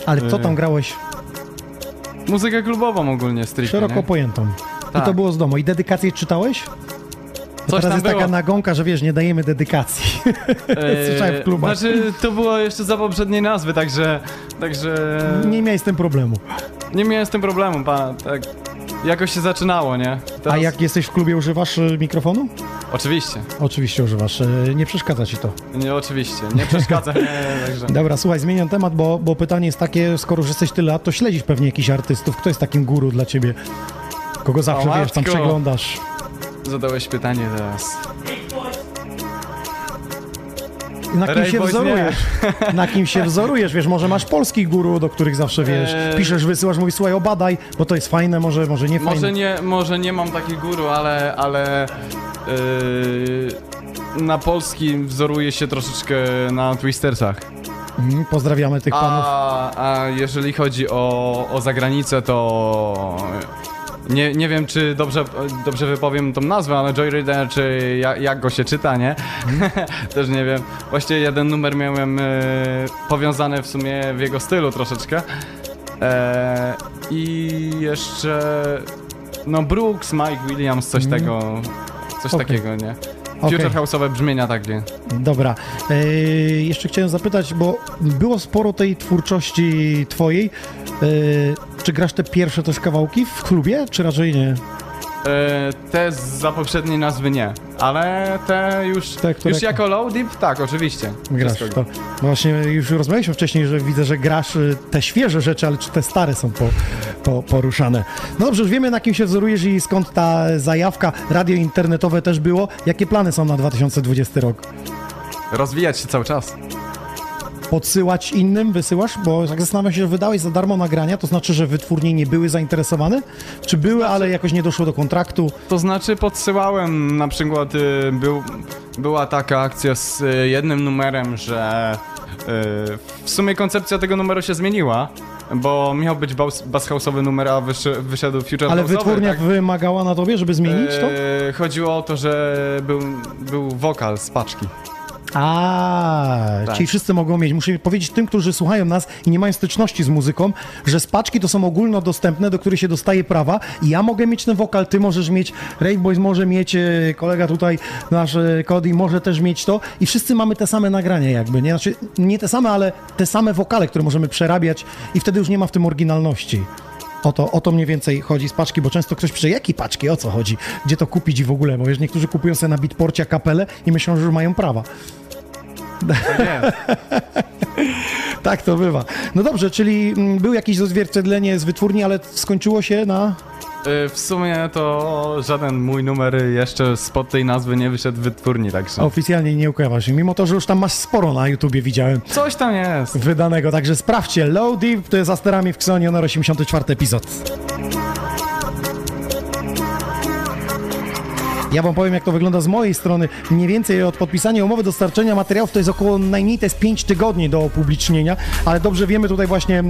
Ale co E, tam grałeś? Muzykę klubową ogólnie, stricte, Szeroko nie? pojętą. I Tak. to było z domu. I dedykację czytałeś? Bo Coś teraz jest taka było. nagonka, że wiesz, nie dajemy dedykacji. Eee, [laughs] Słyszałem w klubach. Znaczy, to było jeszcze za poprzedniej nazwy, także... także... Nie miałeś z tym problemu. Nie miałem z tym problemu, pa, tak... Jakoś się zaczynało, nie? A jak jesteś w klubie, używasz e, mikrofonu? Oczywiście. Oczywiście używasz. E, Nie przeszkadza ci to. Nie, oczywiście. Nie przeszkadza, nie, także... Dobra, słuchaj, zmieniam temat, bo, bo pytanie jest takie, skoro już jesteś tyle lat, to śledzisz pewnie jakichś artystów. Kto jest takim guru dla ciebie? Kogo zawsze wiesz, tam matko. przeglądasz? Zadałeś pytanie teraz. Na kim Ray się Boys wzorujesz? Na kim się wzorujesz? Wiesz, może masz polskich guru, do których zawsze wiesz, Eee. piszesz, wysyłasz, mówisz, słuchaj, obadaj, bo to jest fajne, może, może nie fajne. Może nie, może nie mam takich guru, ale, ale yy, na polski wzoruję się troszeczkę na Twistersach. Mhm, Pozdrawiamy tych panów. A, a jeżeli chodzi o, o zagranicę, to nie, nie wiem, czy dobrze, dobrze wypowiem tą nazwę, ale Joy Reader, czy jak, jak go się czyta, nie? [laughs] Też nie wiem. Właściwie jeden numer miałem e, powiązany w sumie w jego stylu troszeczkę. E, I jeszcze no Brooks, Mike Williams, coś Mhm. tego, coś Okej. takiego, nie? Okej. Future house'owe brzmienia takie. Dobra. Eee, jeszcze chciałem zapytać, bo było sporo tej twórczości twojej. Eee, czy grasz te pierwsze też kawałki w klubie, czy raczej nie? E, te za poprzedniej nazwy nie, ale te już, które- już jako low deep, tak, oczywiście. Grasz to. No właśnie już rozmawialiśmy wcześniej, że widzę, że grasz y, te świeże rzeczy, ale czy te stare są po, po, poruszane. No dobrze, już wiemy na kim się wzorujesz i skąd ta zajawka. Radio internetowe też było. Jakie plany są na 2020 rok? Rozwijać się cały czas. Podsyłać innym, wysyłasz? Bo jak zastanawiam się, że wydałeś za darmo nagrania, to znaczy, że wytwórnie nie były zainteresowane? Czy były, ale jakoś nie doszło do kontraktu? To znaczy podsyłałem, na przykład y, był, była taka akcja z y, jednym numerem, że y, w sumie koncepcja tego numeru się zmieniła, bo miał być bass, bass house'owy numer, a wysz, wyszedł Future Ale wytwórnia tak? wymagała na tobie, żeby zmienić to? Chodziło o to, że był, był wokal z paczki. A, Tak. czyli wszyscy mogą mieć. Muszę powiedzieć tym, którzy słuchają nas i nie mają styczności z muzyką, że spaczki to są ogólnodostępne, do których się dostaje prawa i ja mogę mieć ten wokal, ty możesz mieć, Rave Boys może mieć, e, kolega tutaj, nasz e, Cody może też mieć to i wszyscy mamy te same nagrania jakby, nie? Znaczy, nie te same, ale te same wokale, które możemy przerabiać i wtedy już nie ma w tym oryginalności. O to, o to mniej więcej chodzi z paczki, bo często ktoś pisze, jakie paczki, o co chodzi, gdzie to kupić i w ogóle, bo wiesz, niektórzy kupują sobie na Beatporcie kapelę i myślą, że już mają prawa. [laughs] tak to bywa. No dobrze, czyli mm, był jakieś odzwierciedlenie z wytwórni, ale skończyło się na... E, W sumie to żaden mój numer jeszcze spod tej nazwy nie wyszedł w wytwórni, także... Oficjalnie nie ukrywa się, mimo to, że już tam masz sporo na YouTubie, widziałem. Coś tam jest. Wydanego, także sprawdźcie. Low Deep to jest za sterami w Xonion 84 epizod. Ja wam powiem, jak to wygląda z mojej strony. Mniej więcej od podpisania umowy dostarczenia materiałów to jest około najmniej to jest 5 tygodni do opublicznienia, ale dobrze wiemy tutaj właśnie e,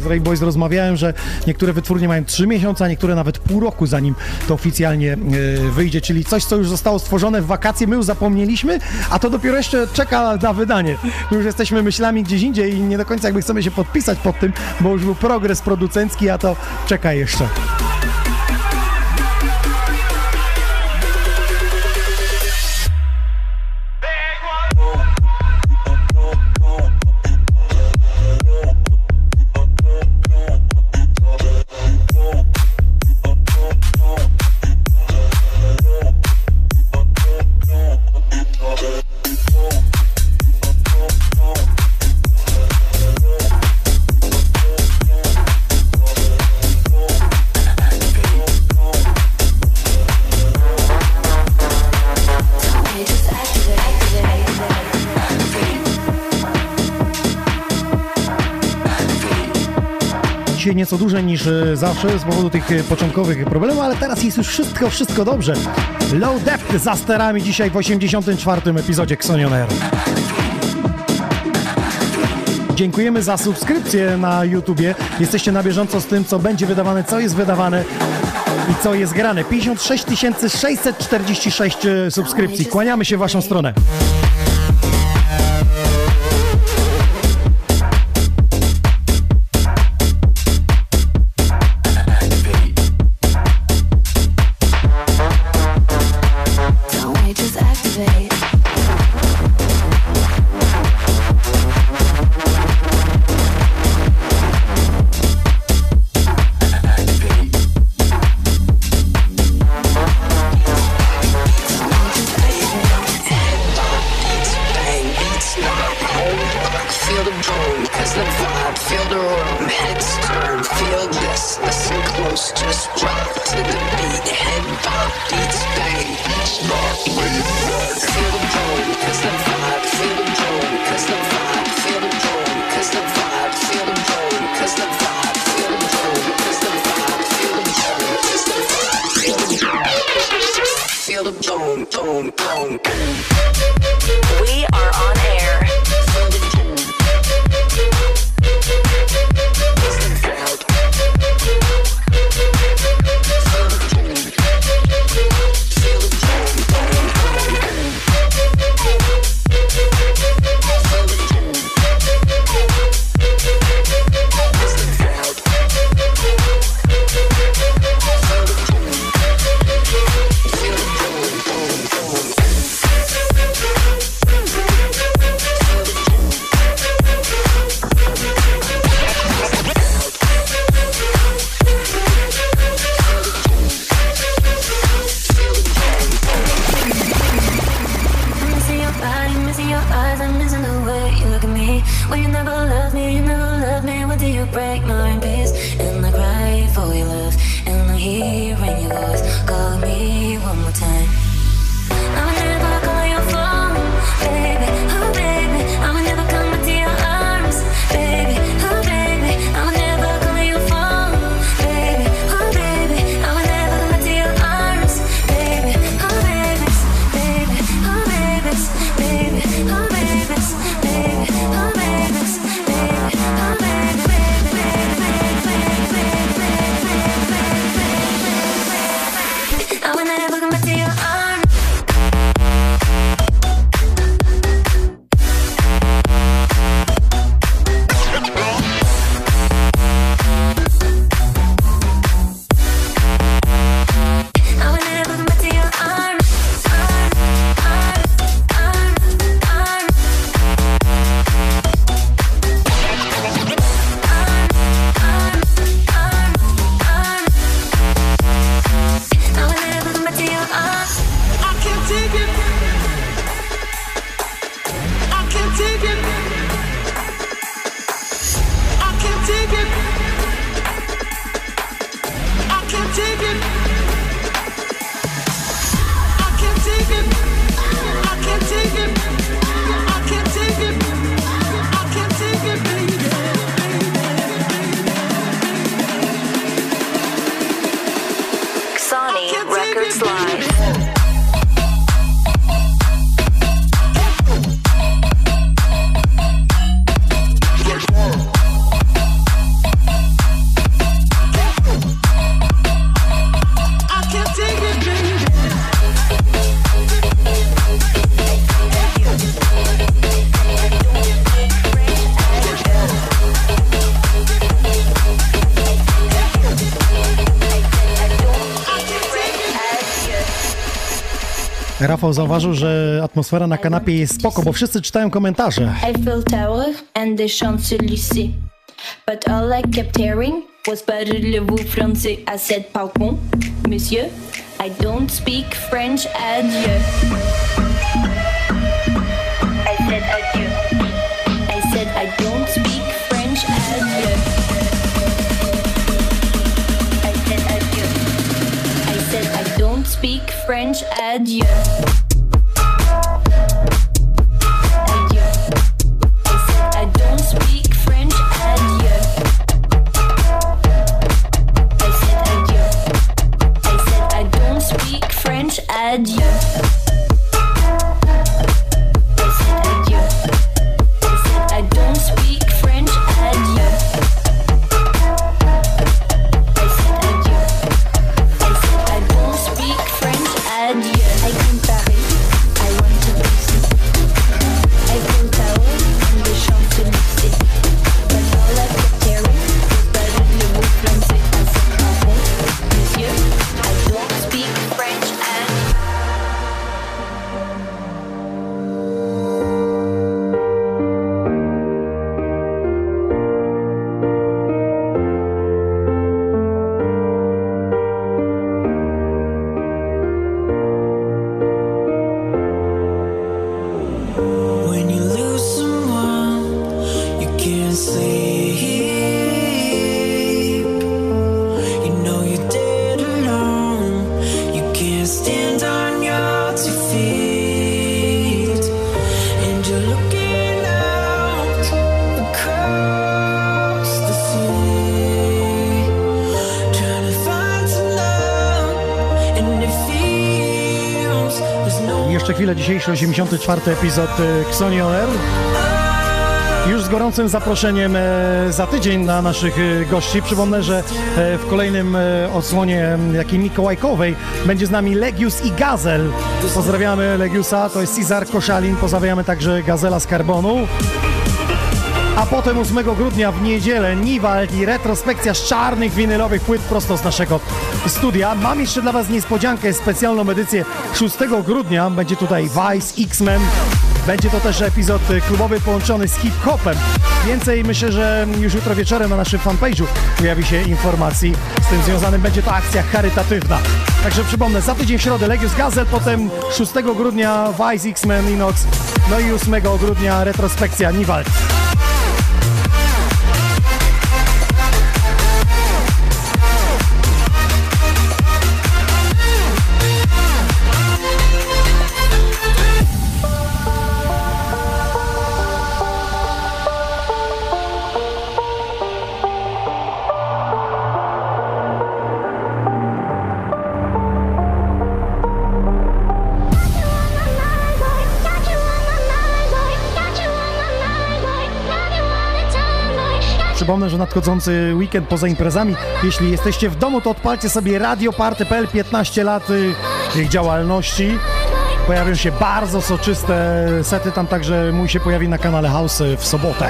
z Ray Boys rozmawiałem, że niektóre wytwórnie mają 3 miesiące, a niektóre nawet pół roku zanim to oficjalnie e, wyjdzie, czyli coś, co już zostało stworzone w wakacje, my już zapomnieliśmy, a to dopiero jeszcze czeka na wydanie. My już jesteśmy myślami gdzieś indziej i nie do końca jakby chcemy się podpisać pod tym, bo już był progres producencki, a to czeka jeszcze. Dzisiaj nieco dłużej niż e, zawsze z powodu tych e, początkowych problemów, ale teraz jest już wszystko, wszystko dobrze. Low Depth za sterami dzisiaj w 84. epizodzie Xonion. Dziękujemy za subskrypcję na YouTubie. Jesteście na bieżąco z tym, co będzie wydawane, co jest wydawane i co jest grane. 56 646 e, subskrypcji. Kłaniamy się w waszą stronę. Rafał zauważył, że atmosfera na kanapie jest spoko, bo wszyscy czytają komentarze. Eiffel Tower and the Champs-Élysées. But all I kept hearing was Parlez-vous français? I said, Pardon, monsieur, I don't speak French, adieu. I said adieu. I said, I don't speak French, adieu. French, adieu. Dzisiejszy 84. epizod y, Xoni On Air. Już z gorącym zaproszeniem e, za tydzień na naszych e, gości. Przypomnę, że e, w kolejnym e, odsłonie jakiej mikołajkowej będzie z nami Legius i Gazel. Pozdrawiamy Legiusa, to jest Cezar Koszalin, pozdrawiamy także Gazela z Karbonu. A potem 8 grudnia w niedzielę Niwald i retrospekcja z czarnych winylowych płyt prosto z naszego studia. Mam jeszcze dla Was niespodziankę, specjalną edycję 6 grudnia. Będzie tutaj Vice, X-Men. Będzie to też epizod klubowy połączony z hip-hopem. Więcej myślę, że już jutro wieczorem na naszym fanpage'u pojawi się informacji z tym związanym. Będzie to akcja charytatywna. Także przypomnę, za tydzień w środę Legius Gazel, potem 6 grudnia Vice, X-Men, Inox, no i 8 grudnia retrospekcja Niwald. Przypomnę, że nadchodzący weekend poza imprezami, jeśli jesteście w domu, to odpalcie sobie radioparty.pl 15 lat y, ich działalności. Pojawią się bardzo soczyste sety, tam także mój się pojawi na kanale House w sobotę.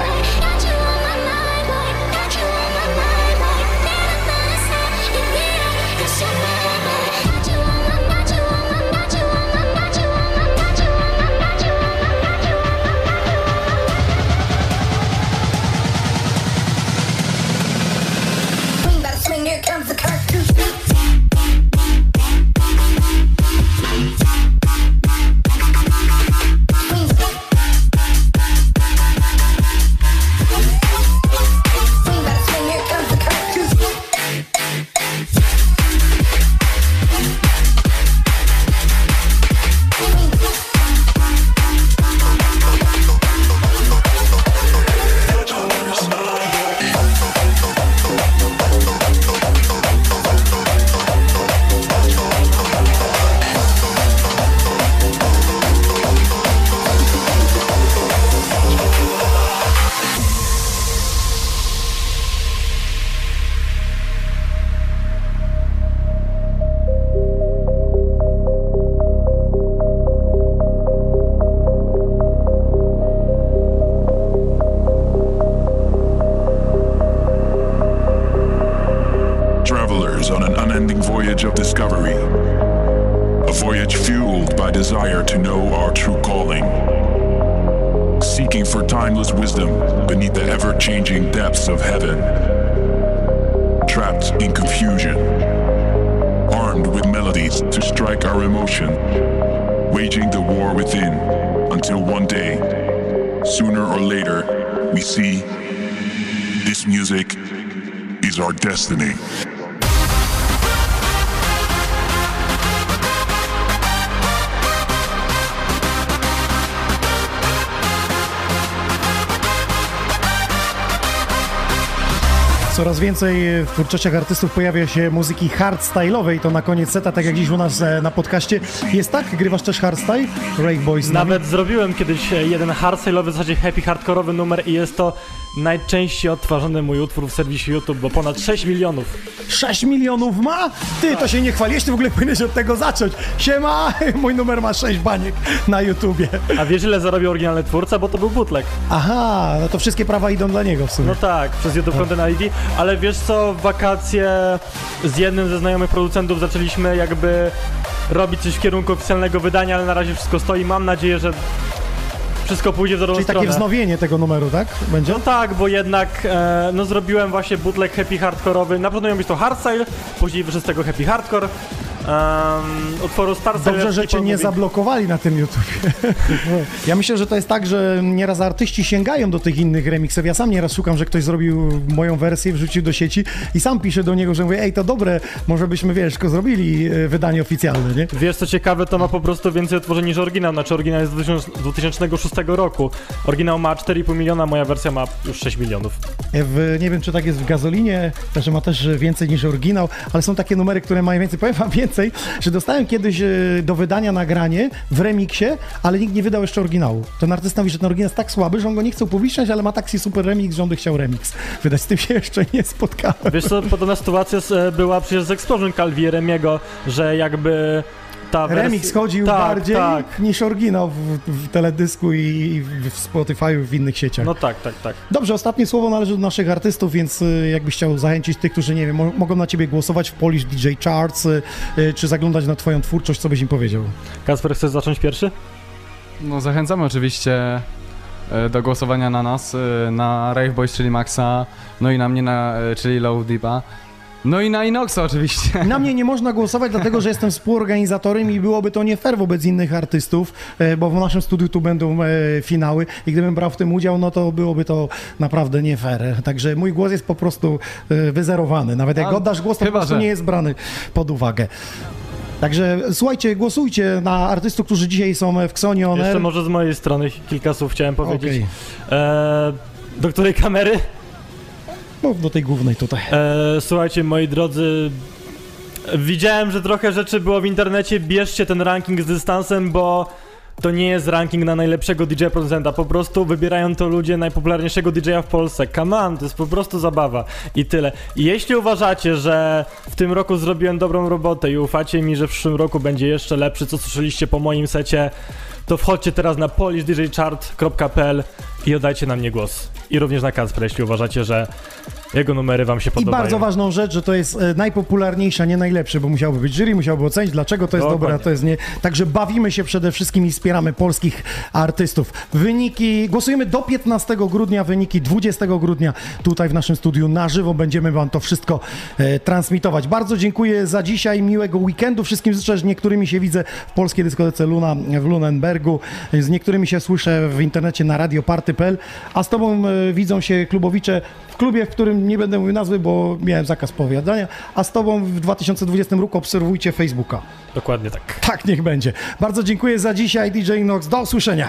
Music is our destiny. Coraz więcej w twórczościach artystów pojawia się muzyki hardstyle'owej, to na koniec seta, tak jak dziś u nas e, na podcaście. Jest tak? Grywasz też hardstyle? Rave Boys. Nawet zrobiłem kiedyś jeden hardstyle'owy, w zasadzie happy hardkorowy numer i jest to najczęściej odtwarzany mój utwór w serwisie YouTube, bo ponad 6 milionów. 6 milionów ma? Ty, to się nie chwalisz, ty w ogóle powinieneś od tego zacząć. Siema, [laughs] mój numer ma 6 baniek na YouTubie. A wiesz ile zarobił oryginalny twórca? Bo to był bootleg. Aha, no to wszystkie prawa idą dla niego w sumie. No tak, przez YouTube Content ID, ale wiesz co, w wakacje z jednym ze znajomych producentów zaczęliśmy jakby robić coś w kierunku oficjalnego wydania, ale na razie wszystko stoi. Mam nadzieję, że wszystko pójdzie w dobrą Czyli takie stronę. wznowienie tego numeru, tak? Będzie? No tak, bo jednak e, no zrobiłem właśnie bootleg happy hardkorowy. Na początku miał być to hardstyle, później wyszedł z tego happy hardcore. Um, utworu. Dobrze, że cię nie zablokowali na tym YouTubie. [laughs] Ja myślę, że to jest tak, że nieraz artyści sięgają do tych innych remixów. Ja sam nieraz szukam, że ktoś zrobił moją wersję, wrzucił do sieci i sam piszę do niego, że mówię, ej, to dobre, może byśmy, wiesz, tylko zrobili e, wydanie oficjalne, nie? Wiesz co ciekawe, to ma po prostu więcej otworzeń niż oryginał. Znaczy oryginał jest z 2000 2006 roku. Oryginał ma 4,5 miliona, moja wersja ma już 6 milionów. W, nie wiem, czy tak jest w Gazolinie, że ma też więcej niż oryginał, ale są takie numery, które mają więcej. Powiem wam więcej, że dostałem kiedyś e, do wydania nagranie w remiksie, ale nikt nie wydał jeszcze oryginału. Ten artysta mówi, że ten oryginał jest tak słaby, że on go nie chce upubliczniać, ale ma taki super remix, że on by chciał remix wydać. Z tym się jeszcze nie spotkałem. Wiesz co, podobna sytuacja e, była przecież z Explosion Calvieremiego, że jakby ta. Remix chodził tak, bardziej Tak. niż oryginał w, w teledysku i w, w Spotify, w innych sieciach. No tak, tak, tak. Dobrze, ostatnie słowo należy do naszych artystów, więc y, jakbyś chciał zachęcić tych, którzy, nie wiem, mo- mogą na ciebie głosować w Polish DJ Charts, y, y, czy zaglądać na twoją twórczość, co byś im powiedział? Kasper, chcesz zacząć pierwszy? No zachęcamy oczywiście e, do głosowania na nas, e, na Rave Boys, czyli Maxa, no i na mnie, na, e, czyli Low Deepa. No i na Inoxa oczywiście. Na mnie nie można głosować, dlatego że jestem współorganizatorem i byłoby to nie fair wobec innych artystów, e, bo w naszym studiu tu będą e, finały i gdybym brał w tym udział, no to byłoby to naprawdę nie fair. Także mój głos jest po prostu e, wyzerowany. Nawet jak A, oddasz głos, to po chyba, prostu że. nie jest brany pod uwagę. Także słuchajcie, głosujcie na artystów, którzy dzisiaj są w Xoni On Jeszcze może z mojej strony kilka słów chciałem powiedzieć. E, do której kamery? No, do tej głównej tutaj. E, słuchajcie, moi drodzy, widziałem, że trochę rzeczy było w internecie. Bierzcie ten ranking z dystansem, bo to nie jest ranking na najlepszego DJ producenta. Po prostu wybierają to ludzie najpopularniejszego DJ-a w Polsce. Come on, to jest po prostu zabawa. I tyle. I jeśli uważacie, że w tym roku zrobiłem dobrą robotę i ufacie mi, że w przyszłym roku będzie jeszcze lepszy, co słyszeliście po moim secie, to wchodźcie teraz na polishdjchart.pl i oddajcie na mnie głos. I również na Kacpra, jeśli uważacie, że jego numery wam się I podobają. bardzo ważną rzecz, że to jest e, najpopularniejsza, nie najlepszy, bo musiałby być jury, musiałby ocenić, dlaczego to jest Dokładnie. dobre, a to jest nie. Także bawimy się przede wszystkim i wspieramy polskich artystów. Wyniki, głosujemy do 15 grudnia, wyniki 20 grudnia tutaj w naszym studiu na żywo. Będziemy wam to wszystko e, transmitować. Bardzo dziękuję za dzisiaj, miłego weekendu. Wszystkim życzę, z niektórymi się widzę w polskiej dyskotece Luna w Lunenbergu, z niektórymi się słyszę w internecie na Pl. A z Tobą e, widzą się klubowicze w klubie, w którym nie będę mówił nazwy, bo miałem zakaz powiadania. A z Tobą w 2020 roku obserwujcie Facebooka. Dokładnie tak. Tak niech będzie. Bardzo dziękuję za dzisiaj, DJ Nox. Do usłyszenia.